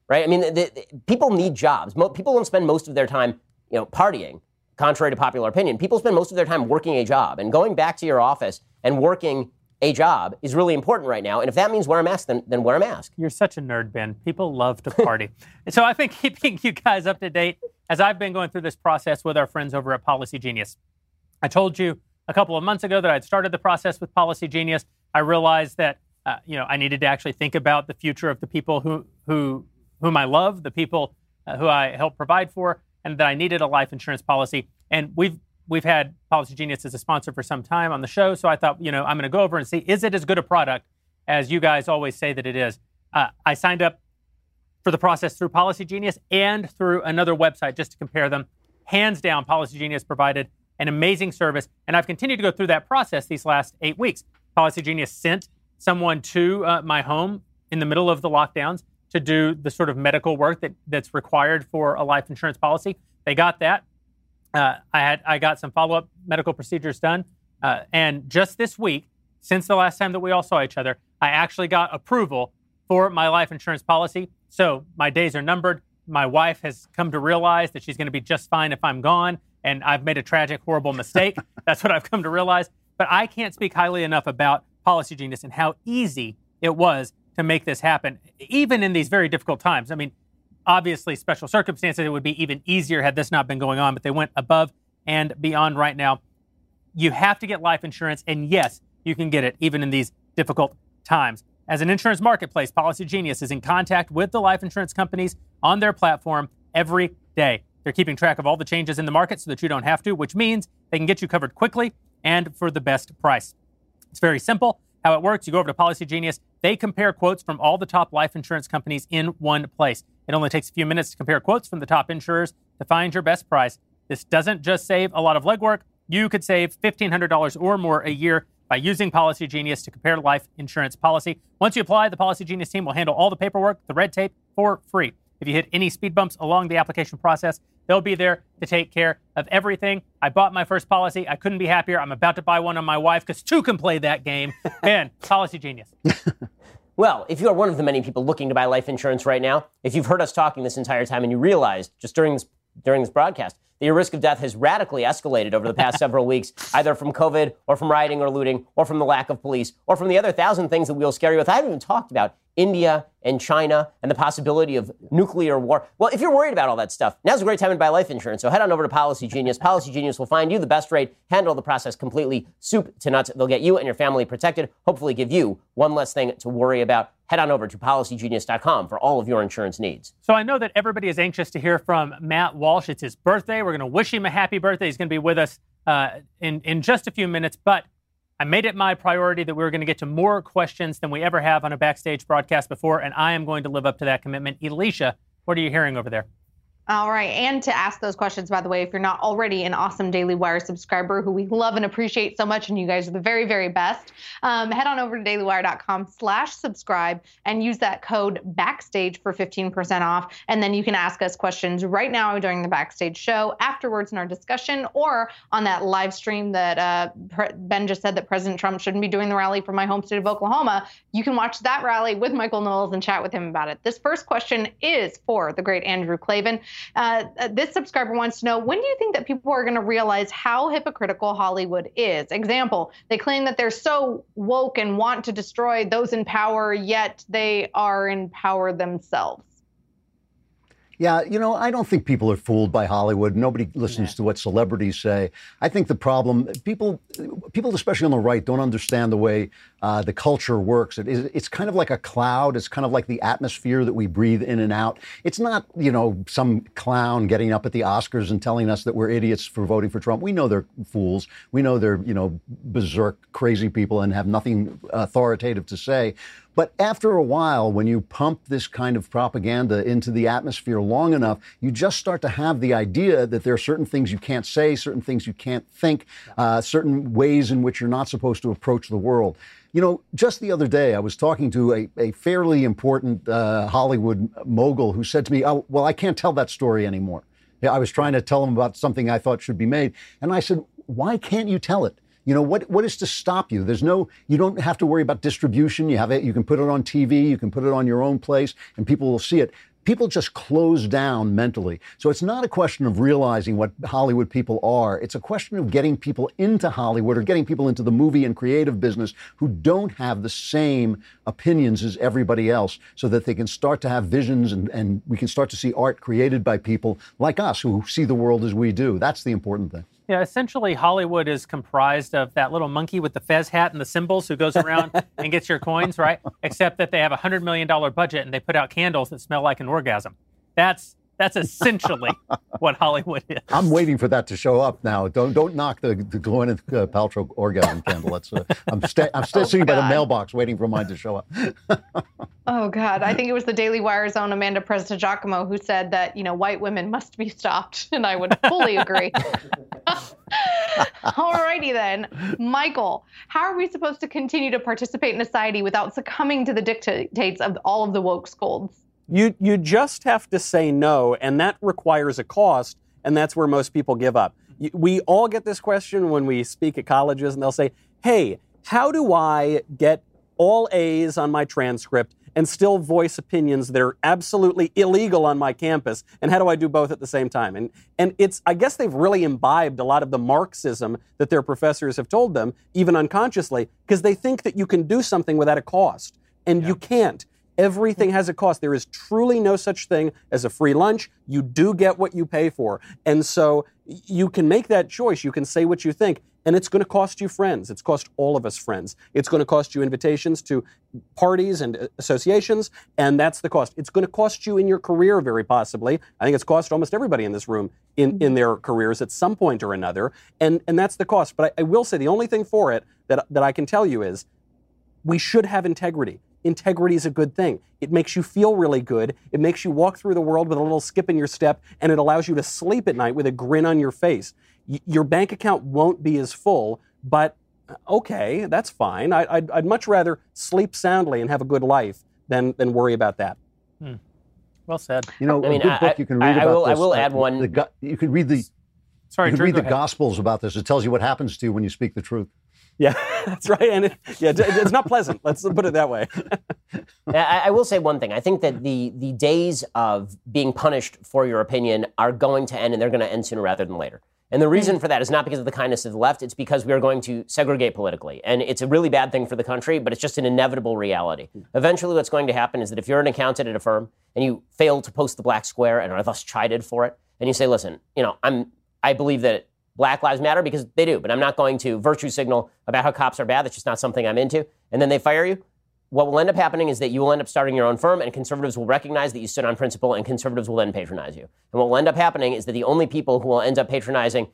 Speaker 4: right? I mean, the, the, people need jobs. Mo, people don't spend most of their time, you know, partying. Contrary to popular opinion, people spend most of their time working a job, and going back to your office and working a job is really important right now. And if that means wear a mask, then, then wear a mask.
Speaker 2: You're such a nerd, Ben. People love to party. [laughs] so I think keeping you guys up to date as I've been going through this process with our friends over at Policy Genius. I told you a couple of months ago that I'd started the process with Policy Genius. I realized that uh, you know I needed to actually think about the future of the people who who whom I love, the people uh, who I help provide for, and that I needed a life insurance policy. And we've we've had Policy Genius as a sponsor for some time on the show, so I thought you know I'm going to go over and see is it as good a product as you guys always say that it is. Uh, I signed up for the process through Policy Genius and through another website just to compare them. Hands down, Policy Genius provided an amazing service, and I've continued to go through that process these last eight weeks. Policy Genius sent someone to uh, my home in the middle of the lockdowns to do the sort of medical work that, that's required for a life insurance policy. They got that. Uh, I had I got some follow up medical procedures done, uh, and just this week, since the last time that we all saw each other, I actually got approval for my life insurance policy. So my days are numbered. My wife has come to realize that she's going to be just fine if I'm gone, and I've made a tragic, horrible mistake. [laughs] That's what I've come to realize. But I can't speak highly enough about Policy Genius and how easy it was to make this happen, even in these very difficult times. I mean, obviously, special circumstances, it would be even easier had this not been going on, but they went above and beyond right now. You have to get life insurance, and yes, you can get it even in these difficult times. As an insurance marketplace, Policy Genius is in contact with the life insurance companies on their platform every day. They're keeping track of all the changes in the market so that you don't have to, which means they can get you covered quickly and for the best price. It's very simple. How it works, you go over to Policy Genius, they compare quotes from all the top life insurance companies in one place. It only takes a few minutes to compare quotes from the top insurers to find your best price. This doesn't just save a lot of legwork, you could save $1,500 or more a year by using Policy Genius to compare life insurance policy. Once you apply, the Policy Genius team will handle all the paperwork, the red tape, for free. If you hit any speed bumps along the application process, they'll be there to take care of everything. I bought my first policy. I couldn't be happier. I'm about to buy one on my wife because two can play that game. [laughs] Man, Policy Genius. [laughs]
Speaker 4: Well, if you are one of the many people looking to buy life insurance right now, if you've heard us talking this entire time and you realized just during this during this broadcast your risk of death has radically escalated over the past [laughs] several weeks, either from COVID or from rioting or looting or from the lack of police or from the other thousand things that we'll scare you with. I haven't even talked about India and China and the possibility of nuclear war. Well, if you're worried about all that stuff, now's a great time to buy life insurance. So head on over to Policy Genius. Policy Genius will find you the best rate, handle the process completely, soup to nuts. They'll get you and your family protected, hopefully give you one less thing to worry about. Head on over to policygenius.com for all of your insurance needs.
Speaker 2: So I know that everybody is anxious to hear from Matt Walsh. It's his birthday. We're going to wish him a happy birthday. He's going to be with us uh, in, in just a few minutes. But I made it my priority that we were going to get to more questions than we ever have on a backstage broadcast before, and I am going to live up to that commitment. Elisha, what are you hearing over there?
Speaker 5: All right. And to ask those questions, by the way, if you're not already an awesome Daily Wire subscriber who we love and appreciate so much, and you guys are the very, very best, um, head on over to dailywire.com slash subscribe and use that code backstage for 15% off. And then you can ask us questions right now during the backstage show, afterwards in our discussion, or on that live stream that uh, Ben just said that President Trump shouldn't be doing the rally from my home state of Oklahoma. You can watch that rally with Michael Knowles and chat with him about it. This first question is for the great Andrew Klavan. Uh, this subscriber wants to know when do you think that people are going to realize how hypocritical Hollywood is? Example, they claim that they're so woke and want to destroy those in power, yet they are in power themselves.
Speaker 1: Yeah, you know, I don't think people are fooled by Hollywood. Nobody listens yeah. to what celebrities say. I think the problem, people, people especially on the right, don't understand the way uh, the culture works. It is, it's kind of like a cloud. It's kind of like the atmosphere that we breathe in and out. It's not, you know, some clown getting up at the Oscars and telling us that we're idiots for voting for Trump. We know they're fools. We know they're, you know, berserk, crazy people and have nothing authoritative to say. But after a while, when you pump this kind of propaganda into the atmosphere long enough, you just start to have the idea that there are certain things you can't say, certain things you can't think, uh, certain ways in which you're not supposed to approach the world. You know, just the other day, I was talking to a, a fairly important uh, Hollywood mogul who said to me, Oh, well, I can't tell that story anymore. I was trying to tell him about something I thought should be made. And I said, Why can't you tell it? You know what? What is to stop you? There's no. You don't have to worry about distribution. You have it. You can put it on TV. You can put it on your own place, and people will see it people just close down mentally. So it's not a question of realizing what Hollywood people are. It's a question of getting people into Hollywood or getting people into the movie and creative business who don't have the same opinions as everybody else so that they can start to have visions and, and we can start to see art created by people like us who see the world as we do. That's the important thing.
Speaker 2: Yeah, essentially, Hollywood is comprised of that little monkey with the fez hat and the cymbals who goes around [laughs] and gets your coins, right? Except that they have a $100 million budget and they put out candles that smell like an orgasm. That's that's essentially [laughs] what Hollywood is.
Speaker 1: I'm waiting for that to show up now. Don't don't knock the, the Gwyneth uh, Paltrow orgasm candle. That's uh, I'm, sta- I'm still oh, sitting God. by the mailbox waiting for mine to show up. [laughs]
Speaker 5: oh God, I think it was the Daily Wire's own Amanda Prestigiacomo who said that you know white women must be stopped, [laughs] and I would fully agree. Alrighty then, Michael, how are we supposed to continue to participate in society without succumbing to the dictates of all of the woke scolds?
Speaker 6: You, you just have to say no, and that requires a cost, and that's where most people give up. We all get this question when we speak at colleges, and they'll say, Hey, how do I get all A's on my transcript and still voice opinions that are absolutely illegal on my campus? And how do I do both at the same time? And, and it's, I guess they've really imbibed a lot of the Marxism that their professors have told them, even unconsciously, because they think that you can do something without a cost. And yeah. you can't Everything has a cost. There is truly no such thing as a free lunch. You do get what you pay for. And so you can make that choice. You can say what you think. And it's going to cost you friends. It's cost all of us friends. It's going to cost you invitations to parties and uh, associations, and that's the cost. It's going to cost you in your career, very possibly. I think it's cost almost everybody in this room in, in their careers at some point or another, and, and that's the cost. But I, I will say the only thing for it that, that I can tell you is we should have integrity. Integrity is a good thing. It makes you feel really good. It makes you walk through the world with a little skip in your step, and it allows you to sleep at night with a grin on your face. Y- your bank account won't be as full, but uh, okay, that's fine. I, I'd, I'd much rather sleep soundly and have a good life than, than worry about that.
Speaker 2: Well said.
Speaker 1: You know,
Speaker 4: I mean,
Speaker 1: a good
Speaker 4: I-
Speaker 1: book you can read
Speaker 4: I
Speaker 1: about
Speaker 4: will- I
Speaker 1: this.
Speaker 4: will
Speaker 1: uh,
Speaker 4: add one-
Speaker 1: the go- you can read the
Speaker 2: Sorry,
Speaker 1: you can
Speaker 2: Drew,
Speaker 1: read the
Speaker 2: ahead.
Speaker 1: Gospels about this. It tells you what happens to you when you speak the truth.
Speaker 6: Yeah, [laughs] that's right. And it, yeah, it's not pleasant. Let's put it that way. [laughs]
Speaker 4: I, I will say one thing. I think that the the days of being punished for your opinion are going to end, and they're going to end sooner rather than later. And the reason mm. for that is not because of the kindness of the left; it's because we are going to segregate politically, and it's a really bad thing for the country. But it's just an inevitable reality. Mm. Eventually, what's going to happen is that if you're an accountant at a firm and you fail to post the black square and are thus chided for it, and you say, "Listen, you know, I'm I believe that." Black Lives Matter because they do, but I'm not going to virtue signal about how cops are bad. That's just not something I'm into. And then they fire you what will end up happening is that you will end up starting your own firm, and conservatives will recognize that you stood on principle, and conservatives will then patronize you. And what will end up happening is that the only people who will end up patronizing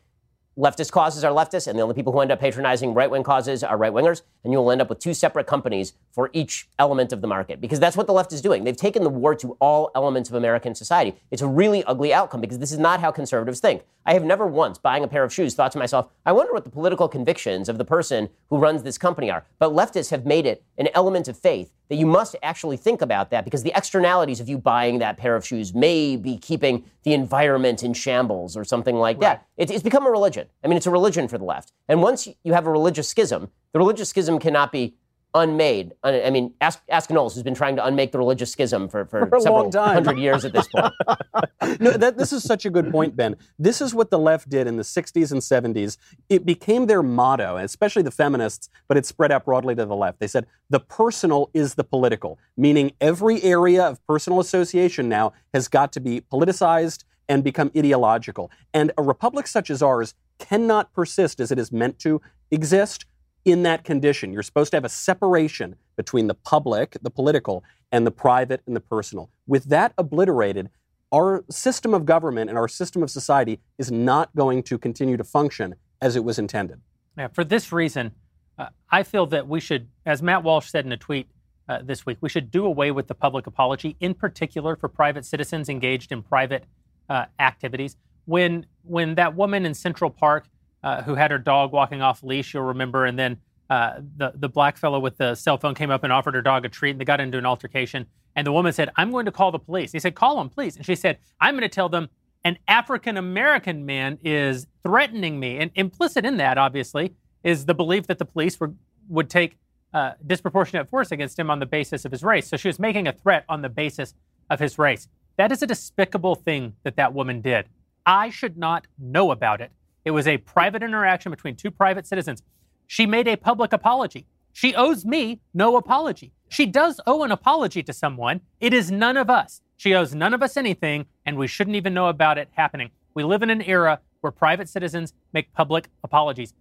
Speaker 4: leftist causes are leftists, and the only people who end up patronizing right wing causes are right wingers, and you will end up with two separate companies for each element of the market. Because that's what the left is doing. They've taken the war to all elements of American society. It's a really ugly outcome because this is not how conservatives think. I have never once, buying a pair of shoes, thought to myself, I wonder what the political convictions of the person who runs this company are. But leftists have made it an element of faith that you must actually think about that because the externalities of you buying that pair of shoes may be keeping the environment in shambles or something like that. It, it's become a religion. I mean, it's a religion for the left. And once you have a religious schism, the religious schism cannot be unmade. I I mean, ask, ask Knowles, who's been trying to unmake the religious schism for, for, [laughs]
Speaker 6: For a
Speaker 4: several
Speaker 6: long time.
Speaker 4: hundred years at this point. [laughs]
Speaker 6: no, that, this is such a good point, Ben. This is what the left did in the 60s and 70s. It became their motto, especially the feminists, but it spread out broadly to the left. They said, the personal is the political, meaning every area of personal association now has got to be politicized and become ideological. And a republic such as ours cannot persist as it is meant to exist in that condition. You're supposed to have a separation between the public, the political, and the private and the personal. With that obliterated, our system of government and our system of society is not going to continue to function as it was intended.
Speaker 2: Yeah, for this reason, uh, I feel that we should, as Matt Walsh said in a tweet uh, this week, we should do away with the public apology, in particular for private citizens engaged in private uh, activities. When when that woman in Central Park uh, who had her dog walking off leash, you'll remember, and then uh, the the black fellow with the cell phone came up and offered her dog a treat, and they got into an altercation. And the woman said, "I'm going to call the police." He said, "Call them, please." And she said, "I'm going to tell them an African American man is threatening me." And implicit in that, obviously, is the belief that the police were, would take uh, disproportionate force against him on the basis of his race. So she was making a threat on the basis of his race. That is a despicable thing that that woman did. I should not know about it. It was a private interaction between two private citizens. She made a public apology. She owes me no apology. She does owe an apology to someone. It is none of us. She owes none of us anything, and we shouldn't even know about it happening. We live in an era where private citizens make public apologies.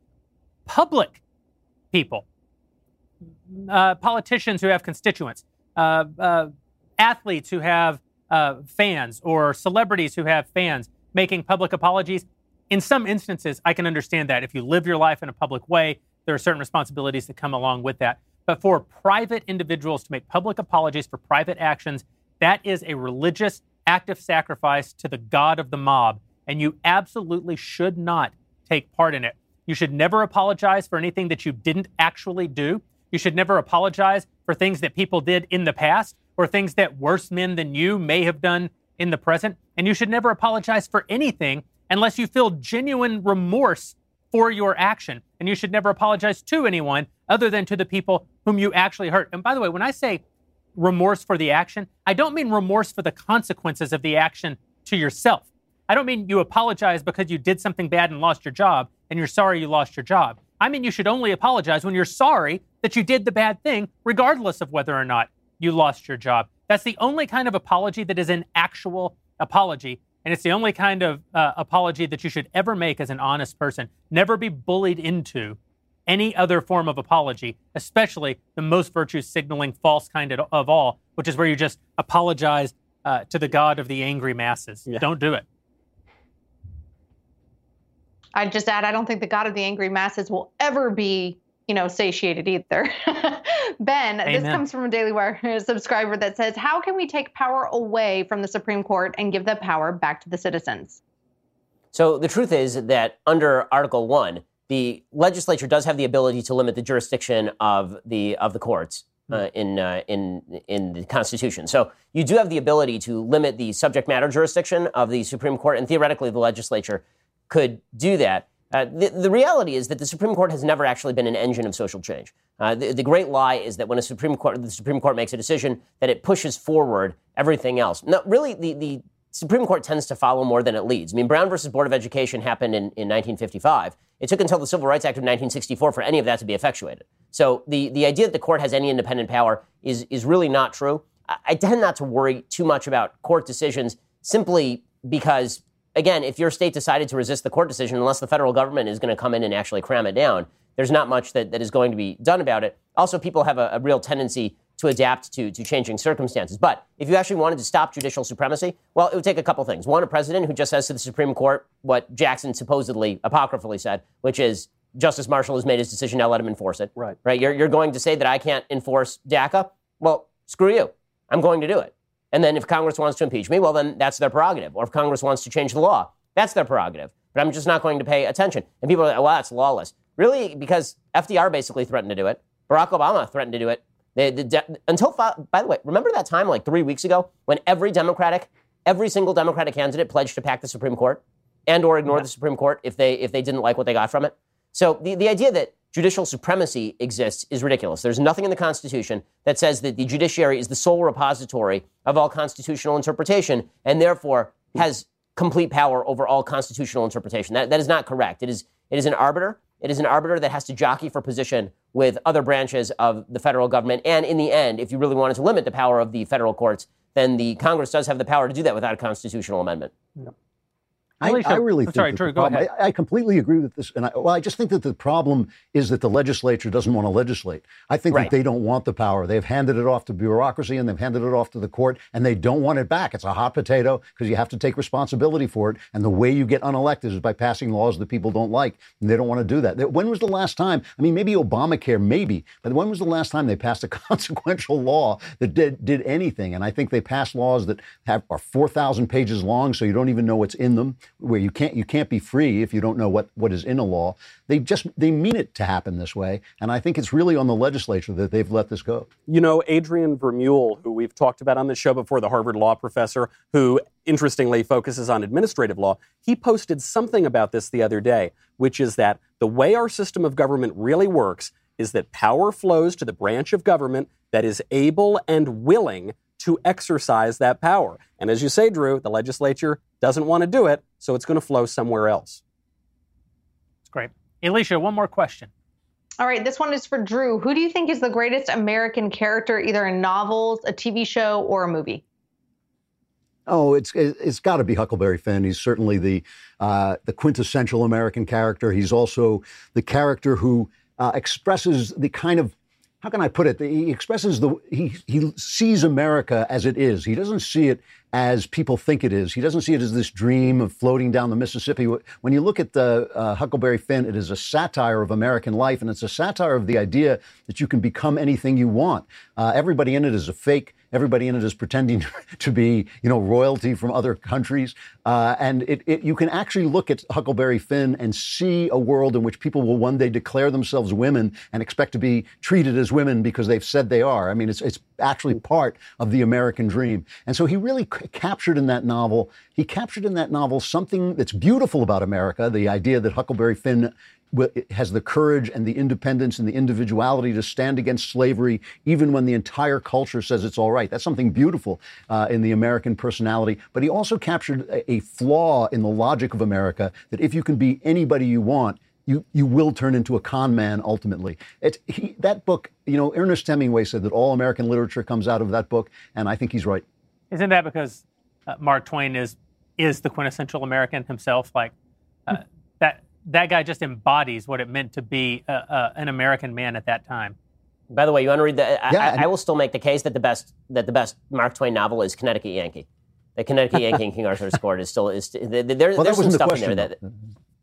Speaker 2: Public people, uh, politicians who have constituents, uh, uh, athletes who have uh, fans, or celebrities who have fans making public apologies. In some instances, I can understand that. If you live your life in a public way, there are certain responsibilities that come along with that. But for private individuals to make public apologies for private actions, that is a religious act of sacrifice to the God of the mob. And you absolutely should not take part in it. You should never apologize for anything that you didn't actually do. You should never apologize for things that people did in the past or things that worse men than you may have done in the present. And you should never apologize for anything unless you feel genuine remorse for your action. And you should never apologize to anyone other than to the people whom you actually hurt. And by the way, when I say remorse for the action, I don't mean remorse for the consequences of the action to yourself. I don't mean you apologize because you did something bad and lost your job and you're sorry you lost your job. I mean you should only apologize when you're sorry that you did the bad thing, regardless of whether or not you lost your job. That's the only kind of apology that is an actual apology. And it's the only kind of uh, apology that you should ever make as an honest person. Never be bullied into any other form of apology, especially the most virtue signaling false kind of, of all, which is where you just apologize uh, to the God of the angry masses.
Speaker 6: Yeah.
Speaker 2: Don't do it.
Speaker 5: I'd just add, I don't think the God of the angry masses will ever be, you know, satiated either. [laughs] ben, this comes from a Daily Wire [laughs] subscriber that says, How can we take power away from the Supreme Court and give the power back to the citizens?
Speaker 4: So the truth is that under Article One, the legislature does have the ability to limit the jurisdiction of the of the courts uh, in uh, in in the Constitution. So you do have the ability to limit the subject matter jurisdiction of the Supreme Court, and theoretically, the legislature could do that. Uh, the, the reality is that the Supreme Court has never actually been an engine of social change. Uh, the, the great lie is that when a Supreme Court, the Supreme Court makes a decision, that it pushes forward everything else. No, really, the, the Supreme Court tends to follow more than it leads. I mean, Brown versus Board of Education happened in, in 1955. It took until the Civil Rights Act of 1964 for any of that to be effectuated. So the, the idea that the court has any independent power is, is really not true. I, I tend not to worry too much about court decisions simply because, again, if your state decided to resist the court decision, unless the federal government is going to come in and actually cram it down, there's not much that, that is going to be done about it. Also, people have a, a real tendency to adapt to, to changing circumstances. But if you actually wanted to stop judicial supremacy, well, it would take a couple things. One, a president who just says to the Supreme Court what Jackson supposedly apocryphally said, which is Justice Marshall has made his decision, now let him enforce it.
Speaker 6: Right.
Speaker 4: Right? You're, you're going to say that I can't enforce DACA? Well, screw you. I'm going to do it. And then if Congress wants to impeach me, well, then that's their prerogative. Or if Congress wants to change the law, that's their prerogative. But I'm just not going to pay attention. And people are like, well, that's lawless. Really? Because FDR basically threatened to do it. Barack Obama threatened to do it. They, the de- until, by the way, remember that time like three weeks ago when every Democratic, every single Democratic candidate pledged to pack the Supreme Court and or ignore the Supreme Court if they if they didn't like what they got from it. So the, the idea that judicial supremacy exists is ridiculous. There's nothing in the Constitution that says that the judiciary is the sole repository of all constitutional interpretation and therefore has complete power over all constitutional interpretation. That, that is not correct. It is, it is an arbiter. It is an arbiter that has to jockey for position with other branches of the federal government. And in the end, if you really wanted to limit the power of the federal courts, then the Congress does have the power to do that without a constitutional amendment.
Speaker 1: I,
Speaker 2: Elisha-
Speaker 1: I really
Speaker 2: I'm
Speaker 1: think
Speaker 2: sorry, Drew, go
Speaker 1: problem,
Speaker 2: ahead.
Speaker 1: I, I completely agree with this, and I, well, I just think that the problem is that the legislature doesn't want to legislate. I think
Speaker 4: Right.
Speaker 1: that they don't want the power. They've handed it off to bureaucracy and they've handed it off to the court, and they don't want it back. It's a hot potato because you have to take responsibility for it. And the way you get unelected is by passing laws that people don't like, and they don't want to do that. When was the last time? I mean, maybe Obamacare, maybe, but when was the last time they passed a [laughs] consequential law that did did anything? And I think they passed laws that have are four thousand pages long, so you don't even know what's in them. Where you can't you can't be free if you don't know what what is in a law. They just they mean it to happen this way, and I think it's really on the legislature that they've let this go.
Speaker 6: You know, Adrian Vermeule, who we've talked about on the show before, the Harvard law professor, who interestingly focuses on administrative law, he posted something about this the other day, which is that the way our system of government really works is that power flows to the branch of government that is able and willing to exercise that power. And as you say, Drew, the legislature doesn't want to do it, so it's going to flow somewhere else.
Speaker 2: It's great. Elisha, one more question.
Speaker 5: All right, this one is for Drew. Who do you think is the greatest American character, either in novels, a TV show, or a movie?
Speaker 1: Oh, it's it's got to be Huckleberry Finn. He's certainly the uh, the quintessential American character. He's also the character who uh, expresses the kind of how can I put it? He expresses the he he sees America as it is. He doesn't see it as people think it is. He doesn't see it as this dream of floating down the Mississippi. When you look at the uh, Huckleberry Finn, it is a satire of American life, and it's a satire of the idea that you can become anything you want. Uh, everybody in it is a fake. Everybody in it is pretending [laughs] to be, you know, royalty from other countries. Uh, and it, it, you can actually look at Huckleberry Finn and see a world in which people will one day declare themselves women and expect to be treated as women because they've said they are. I mean, it's, it's actually part of the American dream. And so he really c- captured in that novel, he captured in that novel something that's beautiful about America, the idea that Huckleberry Finn has the courage and the independence and the individuality to stand against slavery, even when the entire culture says it's all right. That's something beautiful uh, in the American personality. But he also captured a, flaw in the logic of America that if you can be anybody you want, you you will turn into a con man ultimately. It's he, that book. You know, Ernest Hemingway said that all American literature comes out of that book, and I think he's right.
Speaker 2: Isn't that because uh, Mark Twain is is the quintessential American himself? Like uh, that that guy just embodies what it meant to be uh, uh, an American man at that time.
Speaker 4: By the way, you want to read the? I,
Speaker 1: Yeah,
Speaker 4: I,
Speaker 1: and-
Speaker 4: I will still make the case that the best that the best Mark Twain novel is Connecticut Yankee. The Connecticut Yankee and King Arthur's Court is still is there, there-
Speaker 1: Well,
Speaker 4: there's some
Speaker 1: the
Speaker 4: stuff
Speaker 1: question.
Speaker 4: in there that
Speaker 1: though.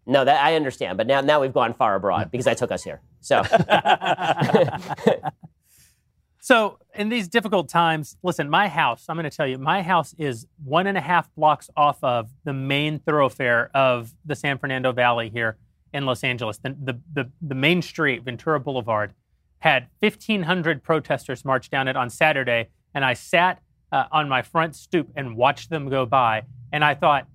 Speaker 4: no that I understand, but now now we've gone far abroad because I took us here. So [laughs] [laughs]
Speaker 2: So, in these difficult times, listen, my house, I'm going to tell you, my house is one and a half blocks off of the main thoroughfare of the San Fernando Valley here in Los Angeles. The, the, the, the main street, Ventura Boulevard, had 1,500 protesters march down it on Saturday. And I sat uh, on my front stoop and watched them go by. And I thought,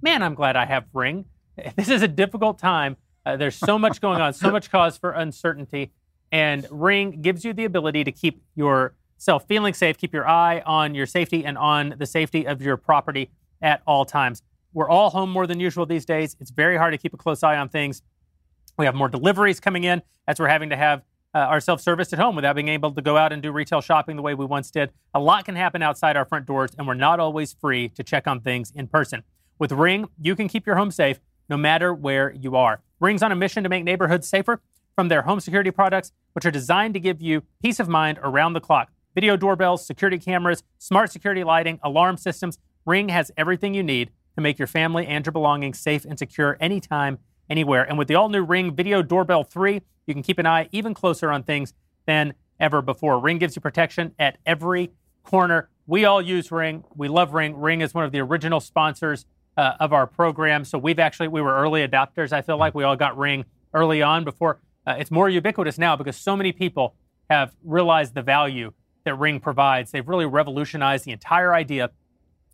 Speaker 2: man, I'm glad I have Ring. [laughs] This is a difficult time. Uh, there's so much going on, so much cause for uncertainty. And Ring gives you the ability to keep yourself feeling safe, keep your eye on your safety and on the safety of your property at all times. We're all home more than usual these days. It's very hard to keep a close eye on things. We have more deliveries coming in as we're having to have uh, our self service at home without being able to go out and do retail shopping the way we once did. A lot can happen outside our front doors, and we're not always free to check on things in person. With Ring, you can keep your home safe no matter where you are. Ring's on a mission to make neighborhoods safer from their home security products, which are designed to give you peace of mind around the clock. Video doorbells, security cameras, smart security lighting, alarm systems. Ring has everything you need to make your family and your belongings safe and secure anytime, anywhere. And with the all new Ring Video Doorbell 3, you can keep an eye even closer on things than ever before. Ring gives you protection at every corner. We all use Ring. We love Ring. Ring is one of the original sponsors uh, of our program. So we've actually, we were early adopters. I feel like we all got Ring early on before. Uh, it's more ubiquitous now because so many people have realized the value that Ring provides. They've really revolutionized the entire idea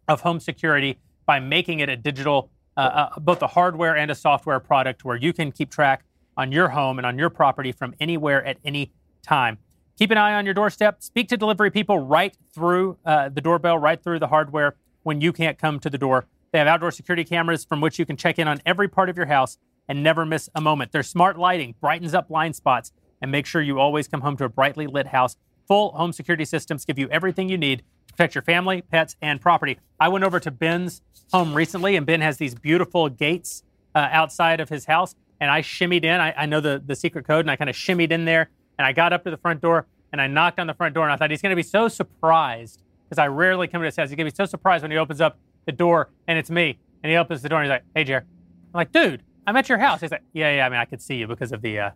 Speaker 2: of home security by making it a digital, uh, uh, both a hardware and a software product where you can keep track on your home and on your property from anywhere at any time. Keep an eye on your doorstep. Speak to delivery people right through uh, the doorbell, right through the hardware when you can't come to the door. They have outdoor security cameras from which you can check in on every part of your house and never miss a moment. Their smart lighting brightens up blind spots and make sure you always come home to a brightly lit house. Full home security systems give you everything you need to protect your family, pets, and property. I went over to Ben's home recently, and Ben has these beautiful gates uh, outside of his house. And I shimmied in. I, I know the, the secret code, and I kind of shimmied in there. And I got up to the front door, and I knocked on the front door, and I thought he's going to be so surprised because I rarely come to his house. He's going to be so surprised when he opens up the door, and it's me. And he opens the door, and he's like, "Hey, Jer." I'm like, "Dude, I'm at your house." He's like, "Yeah, yeah. I mean, I could see you because of the uh,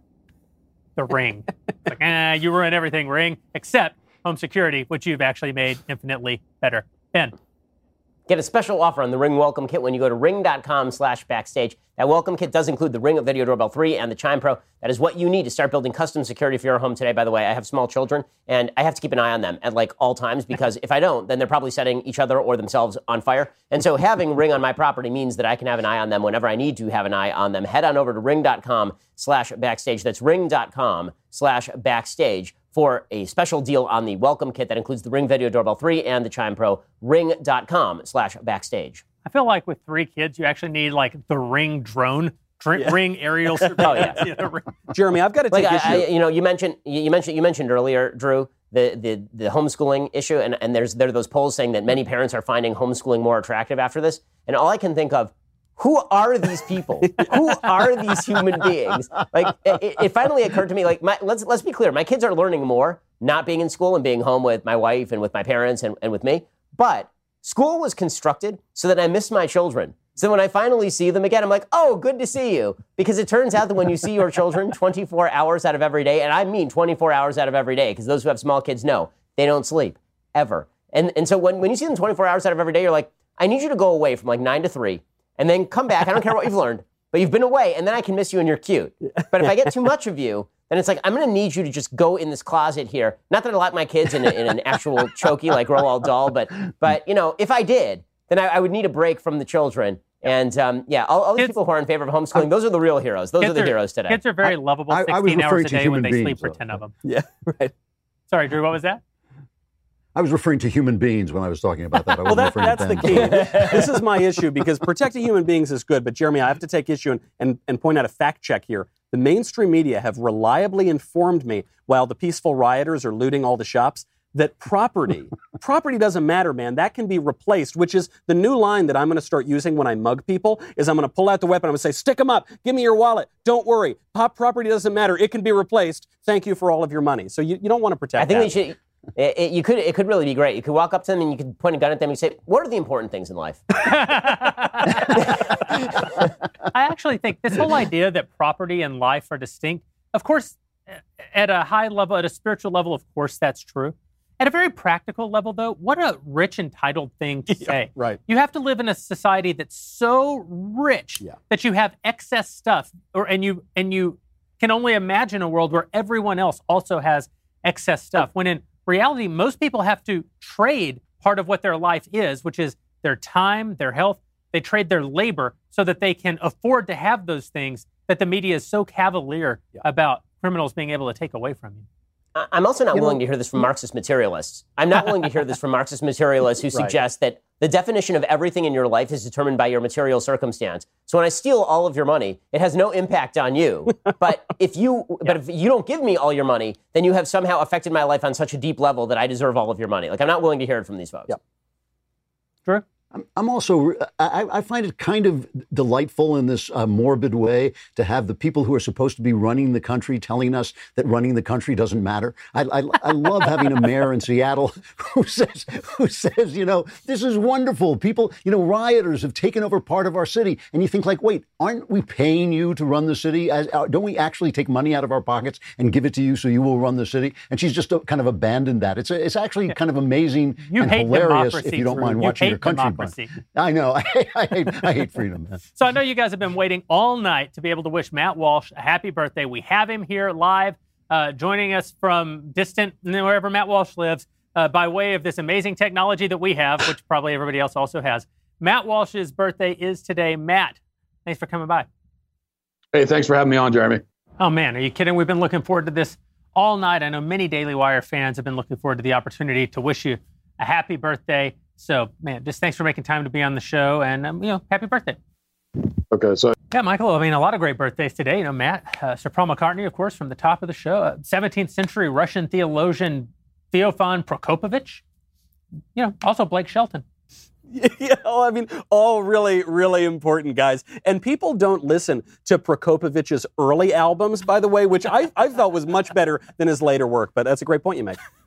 Speaker 2: the ring." Like, eh, you ruin everything, ring, except home security, which you've actually made infinitely better. Ben,
Speaker 4: Get a special offer on the Ring Welcome Kit when you go to ring.com slash backstage. That welcome kit does include the Ring of Video Doorbell 3 and the Chime Pro. That is what you need to start building custom security for your home today. By the way, I have small children and I have to keep an eye on them at like all times because if I don't, then they're probably setting each other or themselves on fire. And so having Ring on my property means that I can have an eye on them whenever I need to have an eye on them. Head on over to ring.com slash backstage. That's ring.com slash backstage for a special deal on the welcome kit that includes the Ring Video Doorbell 3 and the Chime Pro. Ring.com slash backstage.
Speaker 2: I feel like with three kids, you actually need like the ring drone, dr- ring aerial [laughs] oh, surveillance. [laughs]
Speaker 4: yeah.
Speaker 2: you know, ring-
Speaker 6: Jeremy, I've got to take
Speaker 4: Like
Speaker 6: issue.
Speaker 4: I, I, you know, you mentioned you you mentioned you mentioned earlier, Drew, the the, the homeschooling issue, and, and there's there are those polls saying that many parents are finding homeschooling more attractive after this. And all I can think of, who are these people? who are these human beings? Like it, it finally occurred to me, like my, let's let's be clear, my kids are learning more not being in school and being home with my wife and with my parents and, and with me, but school was constructed so that I miss my children. So when I finally see them again, I'm like, oh, good to see you. Because it turns out that when you see your children 24 hours out of every day, and I mean 24 hours out of every day, because those who have small kids know they don't sleep ever. And, and so when, when you see them 24 hours out of every day, you're like, I need you to go away from like nine to three and then come back. I don't care what you've learned, but you've been away and then I can miss you and you're cute. But if I get too much of you, then it's like, I'm going to need you to just go in this closet here. Not that I lock my kids in, a, in an actual chokey like Roald Dahl, but, but, you know, if I did, then I, I would need a break from the children. And um, yeah, all, all these
Speaker 2: Kids-
Speaker 4: people who are in favor of homeschooling, those are the real heroes. Those
Speaker 2: kids
Speaker 4: are the heroes today.
Speaker 2: Kids are very lovable
Speaker 7: I- I was
Speaker 2: 16 hours a day when they
Speaker 7: beings,
Speaker 2: sleep for 10 of them.
Speaker 6: yeah, [laughs] right.
Speaker 2: Sorry, Drew, what was that?
Speaker 1: I was referring to human beings when I was talking about that. I [laughs]
Speaker 6: Well, that, that's
Speaker 1: to
Speaker 6: the key. [laughs] this is my issue because protecting human beings is good, but Jeremy, I have to take issue and, and, and point out a fact check here. The mainstream media have reliably informed me while the peaceful rioters are looting all the shops that property, [laughs] property doesn't matter, man. That can be replaced, which is the new line that I'm going to start using when I mug people is I'm going to pull out the weapon. I'm going to say, stick them up. Give me your wallet. Don't worry. Pop property doesn't matter. It can be replaced. Thank you for all of your money. So you, you don't want to protect
Speaker 4: I think
Speaker 6: that.
Speaker 4: we should. It, it- you could. It could really be great. You could walk up to them and you could point a gun at them and say, "What are the important things in life?" [laughs] [laughs]
Speaker 2: I actually think this whole idea that property and life are distinct, of course, at a high level, at a spiritual level, of course, that's true. At a very practical level, though, what a rich, entitled thing to say.
Speaker 6: right.
Speaker 2: You have to live in a society that's so rich
Speaker 6: Yeah.
Speaker 2: that you have excess stuff, or and you and you can only imagine a world where everyone else also has excess stuff. When in reality, most people have to trade part of what their life is, which is their time, their health. They trade their labor so that they can afford to have those things that the media is so cavalier about criminals being able to take away from you.
Speaker 4: I'm also not willing to hear this from Marxist materialists. I'm not willing to hear this from Marxist materialists who [laughs]
Speaker 6: Right.
Speaker 4: suggest that the definition of everything in your life is determined by your material circumstance. So when I steal all of your money, it has no impact on you. [laughs] but if you but if you don't give me all your money, then you have somehow affected my life on such a deep level that I deserve all of your money. Like I'm not willing to hear it from these folks.
Speaker 6: Yep.
Speaker 2: Drew?
Speaker 1: I'm also, I, I find it kind of delightful in this uh, morbid way to have the people who are supposed to be running the country telling us that running the country doesn't matter. I, I, I love having a mayor in Seattle [laughs] who says, who says, you know, this is wonderful. People, you know, rioters have taken over part of our city. And you think like, wait, aren't we paying you to run the city? As, uh, don't we actually take money out of our pockets and give it to you so you will run the city? And she's just kind of abandoned that. It's, it's actually kind of amazing
Speaker 2: You
Speaker 1: and hilarious if you don't mind watching your country burn.
Speaker 2: Democracy.
Speaker 1: I know. [laughs] I, I, hate, I hate freedom.
Speaker 2: So I know you guys have been waiting all night to be able to wish Matt Walsh a happy birthday. We have him here live, uh, joining us from distant, wherever Matt Walsh lives, uh, by way of this amazing technology that we have, which probably everybody else also has. Matt Walsh's birthday is today. Matt, thanks for coming by.
Speaker 8: Hey, thanks for having me on, Jeremy.
Speaker 2: Oh man, are you kidding? We've been looking forward to this all night. I know many Daily Wire fans have been looking forward to the opportunity to wish you a happy birthday. So, man, just thanks for making time to be on the show, and um, you know, happy birthday.
Speaker 8: Okay, so
Speaker 2: Yeah, Michael. I mean, a lot of great birthdays today. You know, Matt, uh, Sir Paul McCartney, of course, from the top of the show. Uh, 17th century Russian theologian Theophan Prokopovich. You know, also Blake Shelton. [laughs]
Speaker 6: you know, I mean, all really, really important guys. And people don't listen to Prokopovich's early albums, by the way, which I, I felt was much better than his later work. But that's a great point you make. [laughs]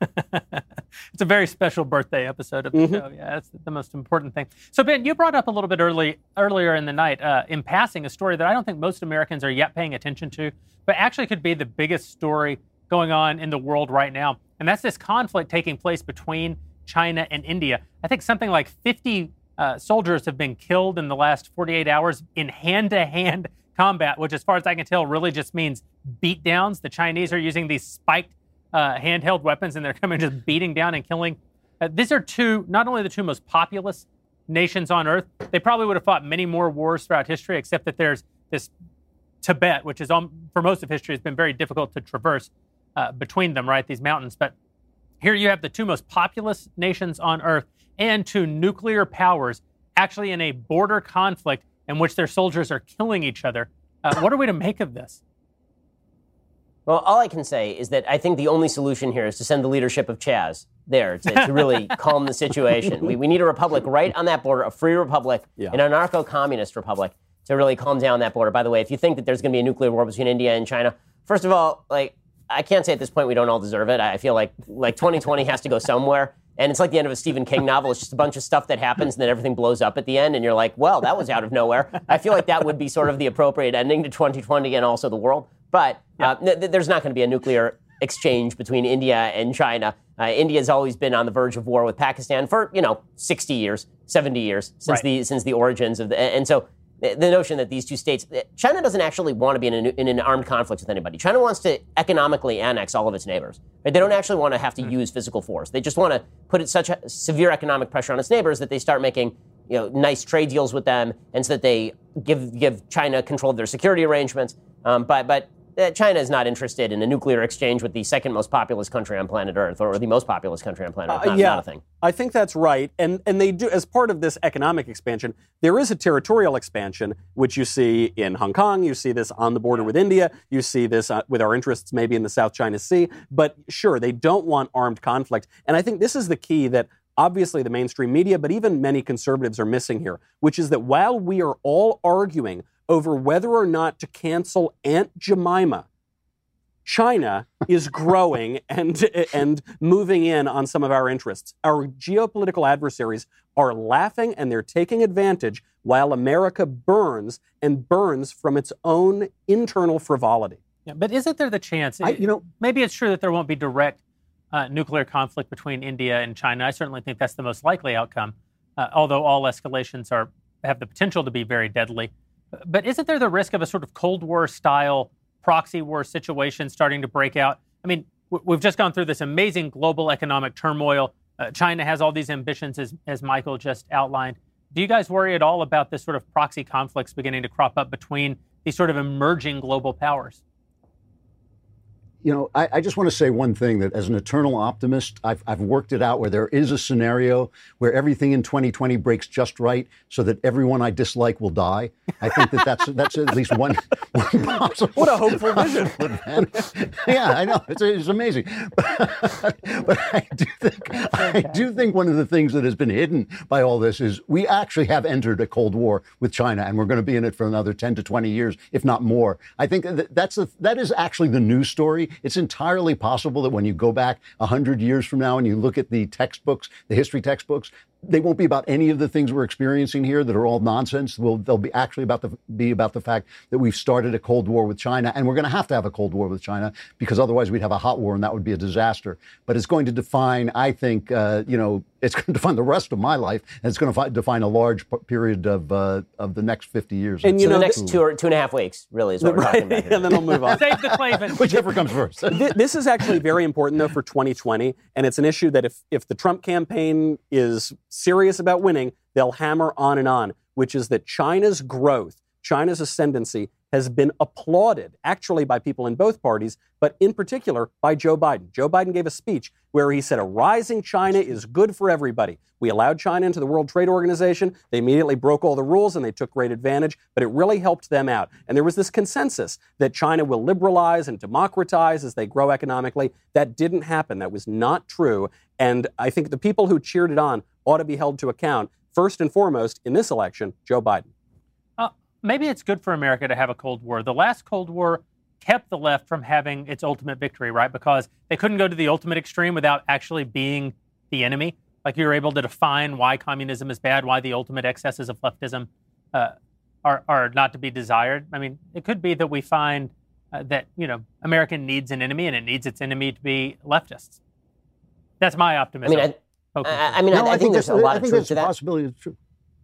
Speaker 2: it's a very special birthday episode of the show. Yeah, that's the most important thing. So, Ben, you brought up a little bit early earlier in the night, uh, in passing, a story that I don't think most Americans are yet paying attention to, but actually could be the biggest story going on in the world right now. And that's this conflict taking place between China and India. I think something like 50 uh, soldiers have been killed in the last 48 hours in hand to hand combat, which, as far as I can tell, really just means beatdowns. The Chinese are using these spiked uh, handheld weapons and they're coming just beating down and killing. Uh, these are two, not only the two most populous nations on earth, they probably would have fought many more wars throughout history, except that there's this Tibet, which is um, for most of history has been very difficult to traverse uh, between them, right? These mountains. But here you have the two most populous nations on earth and two nuclear powers actually in a border conflict in which their soldiers are killing each other. Uh, what are we to make of this?
Speaker 4: Well, all I can say is that I think the only solution here is to send the leadership of Chaz there to, to really [laughs] calm the situation. We, we need a republic right on that border, a free republic,
Speaker 6: Yeah.
Speaker 4: an anarcho communist republic to really calm down that border. By the way, if you think that there's going to be a nuclear war between India and China, first of all, like, I can't say at this point we don't all deserve it. I feel like like 2020 has to go somewhere. And it's like the end of a Stephen King novel. It's just a bunch of stuff that happens and then everything blows up at the end. And you're like, well, that was out of nowhere. I feel like that would be sort of the appropriate ending to 2020 and also the world. But uh, th- th- there's not going to be a nuclear exchange between India and China. Uh, India's always been on the verge of war with Pakistan for, you know, 60 years, 70 years since
Speaker 2: Right.
Speaker 4: the since the origins of the. And so the notion that these two states, China doesn't actually want to be in, a, in an armed conflict with anybody. China wants to economically annex all of its neighbors. Right? They don't actually want to have to use physical force. They just want to put it such severe economic pressure on its neighbors that they start making you know nice trade deals with them, and so that they give give China control of their security arrangements. Um, but but uh, China is not interested in a nuclear exchange with the second most populous country on planet Earth, or the most populous country on planet Earth. Not,
Speaker 6: Uh, yeah,
Speaker 4: not a thing.
Speaker 6: I think that's right, and and they do as part of this economic expansion. There is a territorial expansion, which you see in Hong Kong. You see this on the border with India. You see this uh, with our interests maybe in the South China Sea. But sure, they don't want armed conflict, and I think this is the key that. Obviously, the mainstream media, but even many conservatives are missing here, which is that while we are all arguing over whether or not to cancel Aunt Jemima, China is growing [laughs] and and moving in on some of our interests. Our geopolitical adversaries are laughing and they're taking advantage while America burns and burns from its own internal frivolity.
Speaker 2: Yeah, but isn't there the chance?
Speaker 1: I- you know-
Speaker 2: maybe it's true that there won't be direct uh, nuclear conflict between India and China. I certainly think that's the most likely outcome, uh, although all escalations are have the potential to be very deadly. But isn't there the risk of a sort of Cold War style proxy war situation starting to break out? I mean, we've just gone through this amazing global economic turmoil. Uh, China has all these ambitions, as, as Michael just outlined. Do you guys worry at all about this sort of proxy conflicts beginning to crop up between these sort of emerging global powers?
Speaker 1: You know, I, I just want to say one thing that as an eternal optimist, I've, I've worked it out where there is a scenario where everything in 2020 breaks just right so that everyone I dislike will die. I think that that's, [laughs] that's at least one, [laughs] one possible.
Speaker 6: What a hopeful vision. [laughs]
Speaker 1: yeah, I know. It's, it's amazing. But, but I, do think, I do think one of the things that has been hidden by all this is we actually have entered a Cold War with China, and we're going to be in it for another 10 to 20 years, if not more. I think that that's that is actually the news story. It's entirely possible that when you go back 100 years from now and you look at the textbooks, the history textbooks, they won't be about any of the things we're experiencing here that are all nonsense. Will they'll be actually about the be about the fact that we've started a cold war with China, and we're going to have to have a cold war with China because otherwise we'd have a hot war, and that would be a disaster. But it's going to define, I think, uh, you know, [laughs] it's going to define the rest of my life, and it's going to fi- define a large p- period of uh, of the next 50 years.
Speaker 6: And you
Speaker 4: So
Speaker 6: know,
Speaker 4: the next two or two and a half weeks really is what we're talking about. here. [laughs]
Speaker 6: and then I'll move on.
Speaker 2: Save the Klavan. [laughs]
Speaker 1: whichever comes first.
Speaker 6: This is actually very important, though, for 2020, and it's an issue that if if the Trump campaign is serious about winning, they'll hammer on and on, which is that China's growth, China's ascendancy, has been applauded actually by people in both parties, but in particular by Joe Biden. Joe Biden gave a speech where he said a rising China is good for everybody. We allowed China into the World Trade Organization. They immediately broke all the rules and they took great advantage, but it really helped them out. And there was this consensus that China will liberalize and democratize as they grow economically. That didn't happen. That was not true. And I think the people who cheered it on ought to be held to account. First and foremost, in this election, Joe Biden.
Speaker 2: Uh, maybe it's good for America to have a Cold War. The last Cold War kept the left from having its ultimate victory, right? Because they couldn't go to the ultimate extreme without actually being the enemy. Like you were able to define why communism is bad, why the ultimate excesses of leftism uh, are, are not to be desired. I mean, it could be that we find uh, that, you know, America needs an enemy and it needs its enemy to be leftists. That's my
Speaker 4: I
Speaker 2: optimism.
Speaker 4: mean, I,
Speaker 2: poking
Speaker 4: I, I mean,
Speaker 1: no,
Speaker 4: I, I think there's a lot
Speaker 1: I
Speaker 4: of
Speaker 1: think
Speaker 4: truth to that.
Speaker 1: possibility. It's true.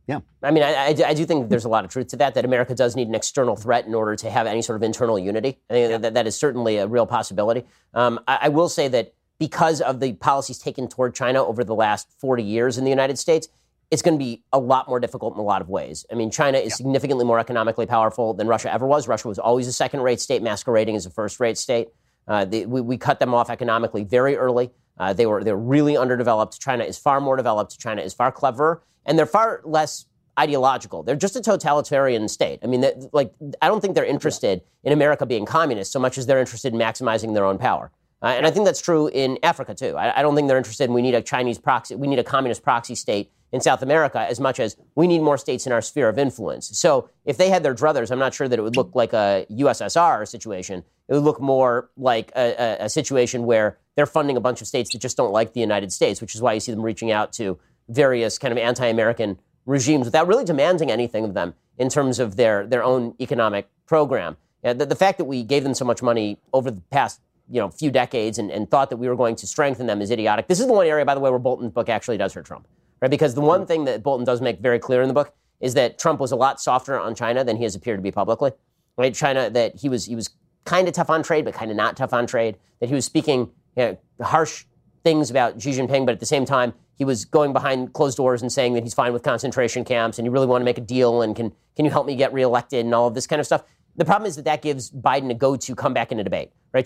Speaker 1: Yeah.
Speaker 4: I mean, I, I, I do think there's a lot of truth to that, that America does need an external threat in order to have any sort of internal unity. I think that, that is certainly a real possibility. Um, I, I will say that because of the policies taken toward China over the last 40 years in the United States, it's going to be a lot more difficult in a lot of ways. I mean, China is significantly more economically powerful than Russia ever was. Russia was always a second rate state, masquerading as a first rate state. Uh, they, we, we cut them off economically very early. Uh, they were they're really underdeveloped. China is far more developed. China is far cleverer, and they're far less ideological. They're just a totalitarian state. I mean, that- like I don't think they're interested in America being communist so much as they're interested in maximizing their own power. Uh, and I think that's true in Africa too. I, I don't think they're interested in we need a Chinese proxy, we need a communist proxy state in South America as much as we need more states in our sphere of influence. So if they had their druthers, I'm not sure that it would look like a USSR situation. It would look more like a, a, a situation where they're funding a bunch of states that just don't like the United States, which is why you see them reaching out to various kind of anti-American regimes without really demanding anything of them in terms of their, their own economic program. The, the fact that we gave them so much money over the past you know few decades and, and thought that we were going to strengthen them is idiotic. This is the one area, by the way, where Bolton's book actually does hurt Trump, right? Because the one hmm. thing that Bolton does make very clear in the book is that Trump was a lot softer on China than he has appeared to be publicly. Right? China that he was he was kind of tough on trade, but kind of not tough on trade. That he was speaking you know, harsh things about Xi Jinping, but at the same time, he was going behind closed doors and saying that he's fine with concentration camps and you really want to make a deal and can can you help me get reelected and all of this kind of stuff. The problem is that that gives Biden a go-to come back in a debate, right?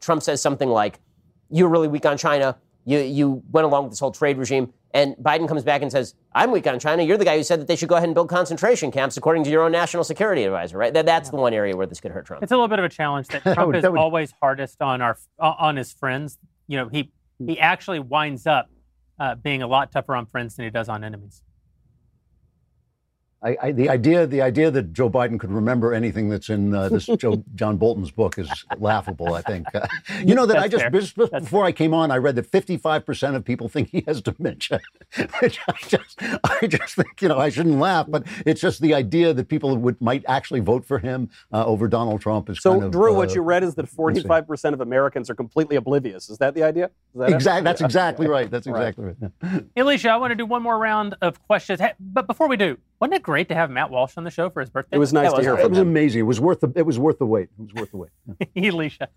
Speaker 4: Trump says something like, "You're really weak on China. You you went along with this whole trade regime." And Biden comes back and says, I'm weak on China. You're the guy who said that they should go ahead and build concentration camps, according to your own national security advisor, right? That, that's the one area where this could hurt Trump.
Speaker 2: It's a little bit of a challenge that [laughs] Trump is always hardest on our on his friends. You know, he he actually winds up uh, being a lot tougher on friends than he does on enemies.
Speaker 1: I, I, the idea, the idea that Joe Biden could remember anything that's in uh, this Joe, [laughs] John Bolton's book is laughable. I think. Uh, you know that that's I just, just before I came on, I read that 55 percent of people think he has dementia, [laughs] which I just, I just think you know I shouldn't laugh, but it's just the idea that people would might actually vote for him uh, over Donald Trump is
Speaker 6: so.
Speaker 1: Kind of,
Speaker 6: Drew, what uh, you read is that 45 percent of Americans are completely oblivious. Is that the idea?
Speaker 1: That exactly. That's exactly right. That's exactly right.
Speaker 2: right. Elisha, I want to do one more round of questions, but before we do, wasn't it great to have Matt Walsh on the show for his birthday?
Speaker 6: It was nice to hear from him.
Speaker 1: It was amazing. It was worth the it was worth the wait. It was worth the wait. [laughs]
Speaker 2: Yeah. Elisha.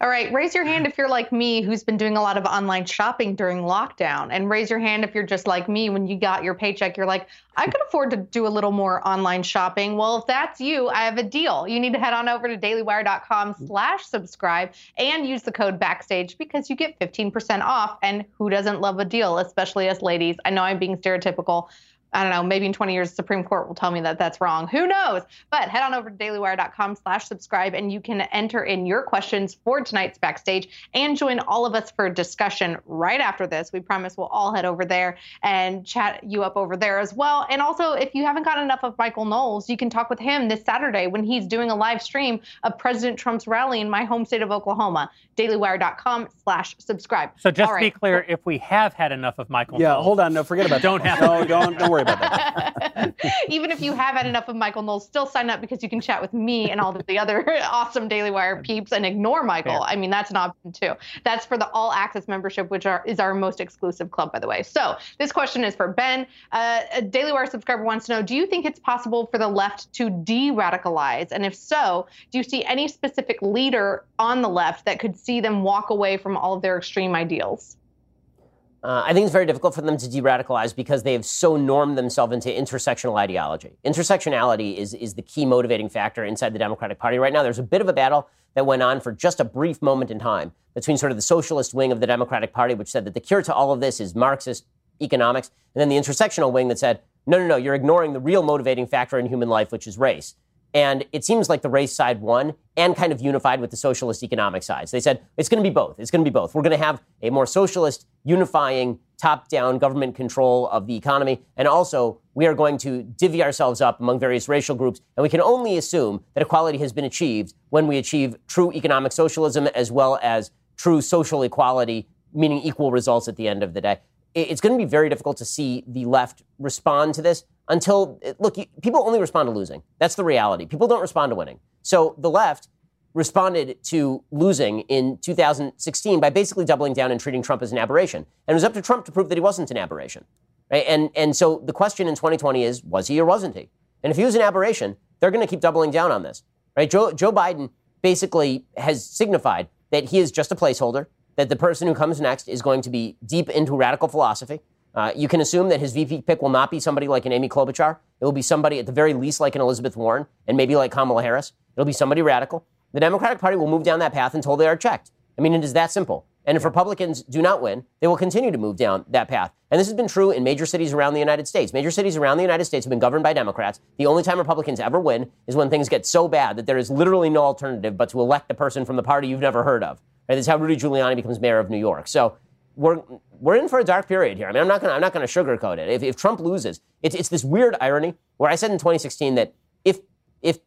Speaker 5: All right, raise your hand if you're like me, who's been doing a lot of online shopping during lockdown. And raise your hand if you're just like me, when you got your paycheck, you're like, I could afford to do a little more online shopping. Well, if that's you, I have a deal. You need to head on over to dailywire.com slash subscribe and use the code backstage because you get 15% off. And who doesn't love a deal, especially us ladies? I know I'm being stereotypical, I don't know, maybe in 20 years, the Supreme Court will tell me that that's wrong. Who knows? But head on over to dailywire.com slash subscribe and you can enter in your questions for tonight's backstage and join all of us for a discussion right after this. We promise we'll all head over there and chat you up over there as well. And also, if you haven't gotten enough of Michael Knowles, you can talk with him this Saturday when he's doing a live stream of President Trump's rally in my home state of Oklahoma. Dailywire.com slash subscribe.
Speaker 2: So just to be clear, if we have had enough of Michael
Speaker 6: yeah,
Speaker 2: Knowles,
Speaker 6: hold on. No, forget about
Speaker 2: don't
Speaker 6: that.
Speaker 2: have
Speaker 6: no, don't, don't worry worry about that. [laughs]
Speaker 5: Even if you have had enough of Michael Knowles, still sign up because you can chat with me and all the other [laughs] awesome Daily Wire peeps and ignore Michael. Fair. I mean, that's an option too. That's for the all access membership, which are, is our most exclusive club, by the way. So this question is for Ben. Uh, a Daily Wire subscriber wants to know Do you think it's possible for the left to de radicalize? And if so, do you see any specific leader on the left that could see them walk away from all of their extreme ideals?
Speaker 4: Uh, I think it's very difficult for them to de-radicalize because they have so normed themselves into intersectional ideology. Intersectionality is is the key motivating factor inside the Democratic Party right now. There's a bit of a battle that went on for just a brief moment in time between sort of the socialist wing of the Democratic Party, which said that the cure to all of this is Marxist economics, and then the intersectional wing that said, no, no, no, you're ignoring the real motivating factor in human life, which is race. And it seems like the race side won and kind of unified with the socialist economic sides. They said it's going to be both. It's going to be both. We're going to have a more socialist, unifying, top down government control of the economy. And also, we are going to divvy ourselves up among various racial groups. And we can only assume that equality has been achieved when we achieve true economic socialism as well as true social equality, meaning equal results at the end of the day. It's going to be very difficult to see the left respond to this until, look, people only respond to losing. That's the reality. People don't respond to winning. So the left responded to losing in 2016 by basically doubling down and treating Trump as an aberration. And it was up to Trump to prove that he wasn't an aberration. Right? And, and so the question in 2020 is, was he or wasn't he? And if he was an aberration, they're going to keep doubling down on this. Right? Joe, Joe Biden basically has signified that he is just a placeholder, that the person who comes next is going to be deep into radical philosophy, uh, you can assume that his VP pick will not be somebody like an Amy Klobuchar. It will be somebody at the very least like an Elizabeth Warren and maybe like Kamala Harris. It'll be somebody radical. The Democratic Party will move down that path until they are checked. I mean, it is that simple. And if Republicans do not win, they will continue to move down that path. And this has been true in major cities around the United States. Major cities around the United States have been governed by Democrats. The only time Republicans ever win is when things get so bad that there is literally no alternative but to elect a person from the party you've never heard of. Right? This is how Rudy Giuliani becomes mayor of New York. So we're we're in for a dark period here. I mean, I'm not gonna I'm not gonna sugarcoat it. If, if Trump loses, it's it's this weird irony where I said in 2016 that if if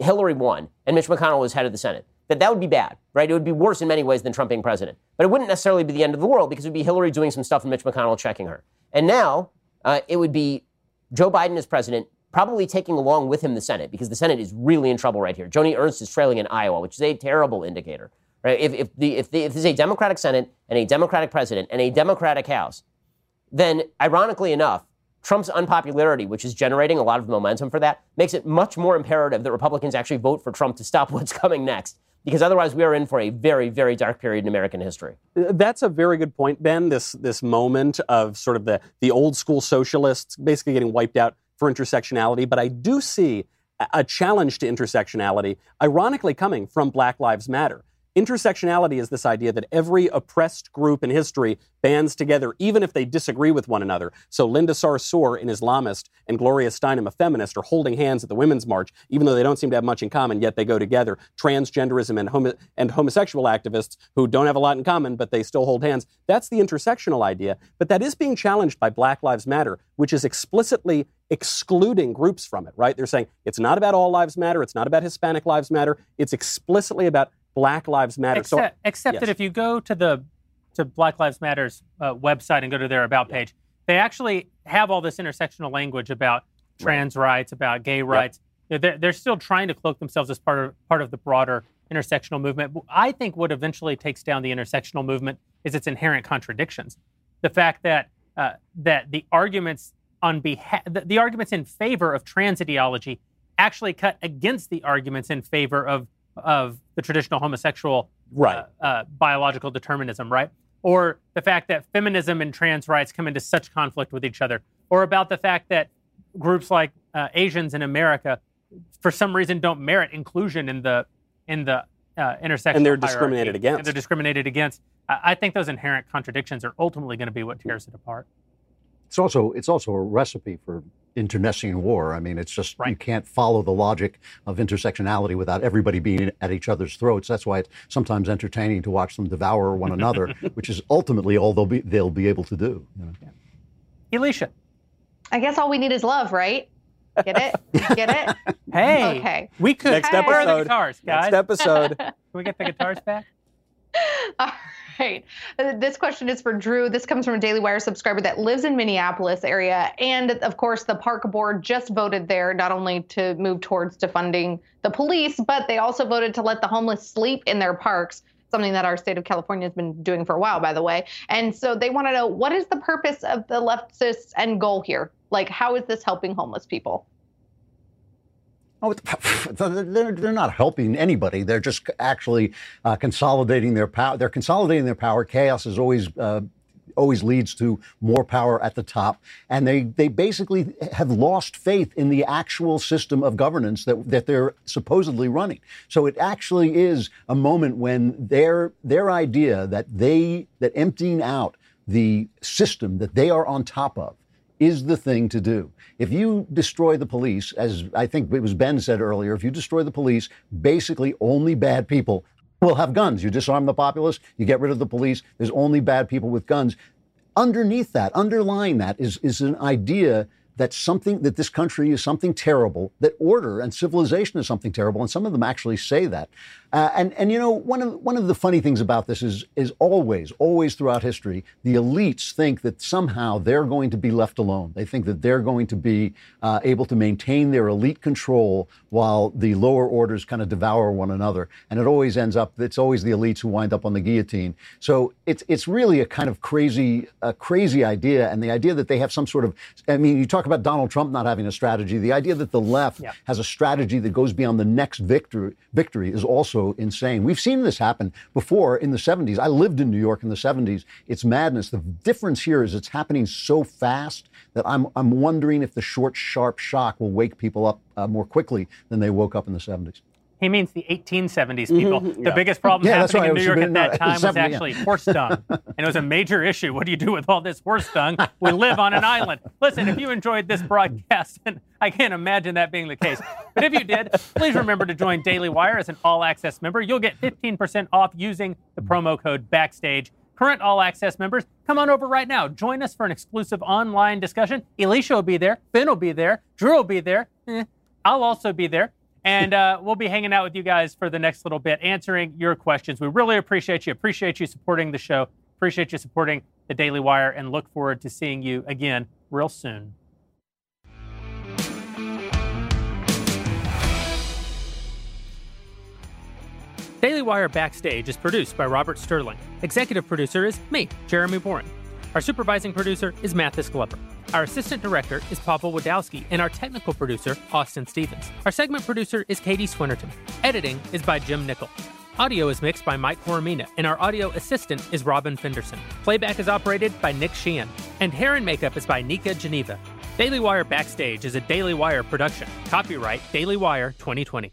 Speaker 4: Hillary won and Mitch McConnell was head of the Senate, that that would be bad, right? It would be worse in many ways than Trump being president. But it wouldn't necessarily be the end of the world because it would be Hillary doing some stuff and Mitch McConnell checking her. And now uh, it would be Joe Biden as president, probably taking along with him the Senate because the Senate is really in trouble right here. Joni Ernst is trailing in Iowa, which is a terrible indicator. Right? If, if, the, if, the, if there's a Democratic Senate and a Democratic president and a Democratic House, then ironically enough, Trump's unpopularity, which is generating a lot of momentum for that, makes it much more imperative that Republicans actually vote for Trump to stop [laughs] what's coming next. Because otherwise, we are in for a very, very dark period in American history.
Speaker 6: That's a very good point, Ben. This this moment of sort of the the old school socialists basically getting wiped out for intersectionality. But I do see a challenge to intersectionality, ironically coming from Black Lives Matter. Intersectionality is this idea that every oppressed group in history bands together, even if they disagree with one another. So Linda Sarsour, an Islamist, and Gloria Steinem, a feminist, are holding hands at the Women's March, even though they don't seem to have much in common, yet they go together. Transgenderism and, homo- and homosexual activists who don't have a lot in common, but they still hold hands. That's the intersectional idea. But that is being challenged by Black Lives Matter, which is explicitly excluding groups from it, right? They're saying it's not about all lives matter, it's not about Hispanic lives matter, it's explicitly about Black Lives Matter.
Speaker 2: Except,
Speaker 6: so,
Speaker 2: except
Speaker 6: yes.
Speaker 2: that if you go to the to Black Lives Matter's uh, website and go to their about page, they actually have all this intersectional language about trans rights, about gay rights. Know, They're, they're still trying to cloak themselves as part of part of the broader intersectional movement. I think what eventually takes down the intersectional movement is its inherent contradictions. The fact that uh, that the arguments on behalf the, the arguments in favor of trans ideology actually cut against the arguments in favor of of the traditional homosexual
Speaker 6: Right.
Speaker 2: uh, uh, biological determinism, right? Or the fact that feminism and trans rights come into such conflict with each other, or about the fact that groups like uh, Asians in America, for some reason, don't merit inclusion in the in the uh, intersectional
Speaker 6: And they're
Speaker 2: hierarchy,
Speaker 6: discriminated against.
Speaker 2: And they're discriminated against. I I think those inherent contradictions are ultimately going to be what tears it apart.
Speaker 1: It's also it's also a recipe for internecine war. I mean, it's just you
Speaker 2: Right.
Speaker 1: can't follow the logic of intersectionality without everybody being at each other's throats. That's why it's sometimes entertaining to watch them devour one another, [laughs] which is ultimately all they'll be they'll be able to do. you know.
Speaker 2: Elisha,
Speaker 5: I guess all we need is love, right? Get it? Get it? [laughs]
Speaker 2: hey,
Speaker 5: Okay.
Speaker 2: we could.
Speaker 6: Next
Speaker 2: Where are the
Speaker 6: episode.
Speaker 2: guitars, guys?
Speaker 6: Next episode. [laughs]
Speaker 2: Can we get the guitars back?
Speaker 5: Right. Uh, This question is for Drew. This comes from a Daily Wire subscriber that lives in Minneapolis area. And of course, the park board just voted there not only to move towards defunding the police, but they also voted to let the homeless sleep in their parks. Something that our state of California has been doing for a while, by the way. And so they want to know what is the purpose of the leftists' end goal here? Like, how is this helping homeless people?
Speaker 1: Oh, [laughs] they're, not helping anybody. They're just actually uh, consolidating their power. They're consolidating their power. Chaos is always uh, always leads to more power at the top, and they they basically have lost faith in the actual system of governance that that they're supposedly running. So it actually is a moment when their their idea that they that emptying out the system that they are on top of is the thing to do. If you destroy the police, as I think it was Ben said earlier, if you destroy the police, basically only bad people will have guns. You disarm the populace, you get rid of the police, there's only bad people with guns. Underneath that, underlying that is, is an idea that something that this country is something terrible, that order and civilization is something terrible, and some of them actually say that. Uh, and and you know one of one of the funny things about this is is always always throughout history the elites think that somehow they're going to be left alone. They think that they're going to be uh, able to maintain their elite control while the lower orders kind of devour one another. And it always ends up it's always the elites who wind up on the guillotine. So it's it's really a kind of crazy a crazy idea, and the idea that they have some sort of I mean you talk about Donald Trump not having a strategy. The idea that the left
Speaker 2: Yeah.
Speaker 1: has a strategy that goes beyond the next victory victory is also insane. We've seen this happen before in the 70s. I lived in New York in the 70s. It's madness. The difference here is it's happening so fast that I'm I'm wondering if the short sharp shock will wake people up uh, more quickly than they woke up in the 70s.
Speaker 2: He means the 1870s people. The
Speaker 6: yeah.
Speaker 2: biggest problem
Speaker 1: Yeah, that's
Speaker 2: happening in. New York at that
Speaker 1: no,
Speaker 2: time was
Speaker 1: 70, yeah.
Speaker 2: actually horse dung. [laughs] and it was a major issue. What do you do with all this horse dung? We live on an island. Listen, if you enjoyed this broadcast, [laughs] and I can't imagine that being the case, but if you did, please remember to join Daily Wire as an all access member. You'll get 15% off using the promo code BACKSTAGE. Current all access members, come on over right now. Join us for an exclusive online discussion. Elisha will be there, Ben will be there, Drew will be there. Eh, I'll also be there. And uh, we'll be hanging out with you guys for the next little bit, answering your questions. We really appreciate you. Appreciate you supporting the show. Appreciate you supporting the Daily Wire, and look forward to seeing you again real soon. Daily Wire Backstage is produced by Robert Sterling. Executive producer is me, Jeremy Boreing. Our supervising producer is Mathis Glover. Our assistant director is Pavel Wadowski, and our technical producer, Austin Stevens. Our segment producer is Katie Swinnerton. Editing is by Jim Nichol. Audio is mixed by Mike Coromina, and our audio assistant is Robin Fenderson. Playback is operated by Nick Sheehan, and hair and makeup is by Nika Geneva. Daily Wire Backstage is a Daily Wire production. Copyright Daily Wire 2020.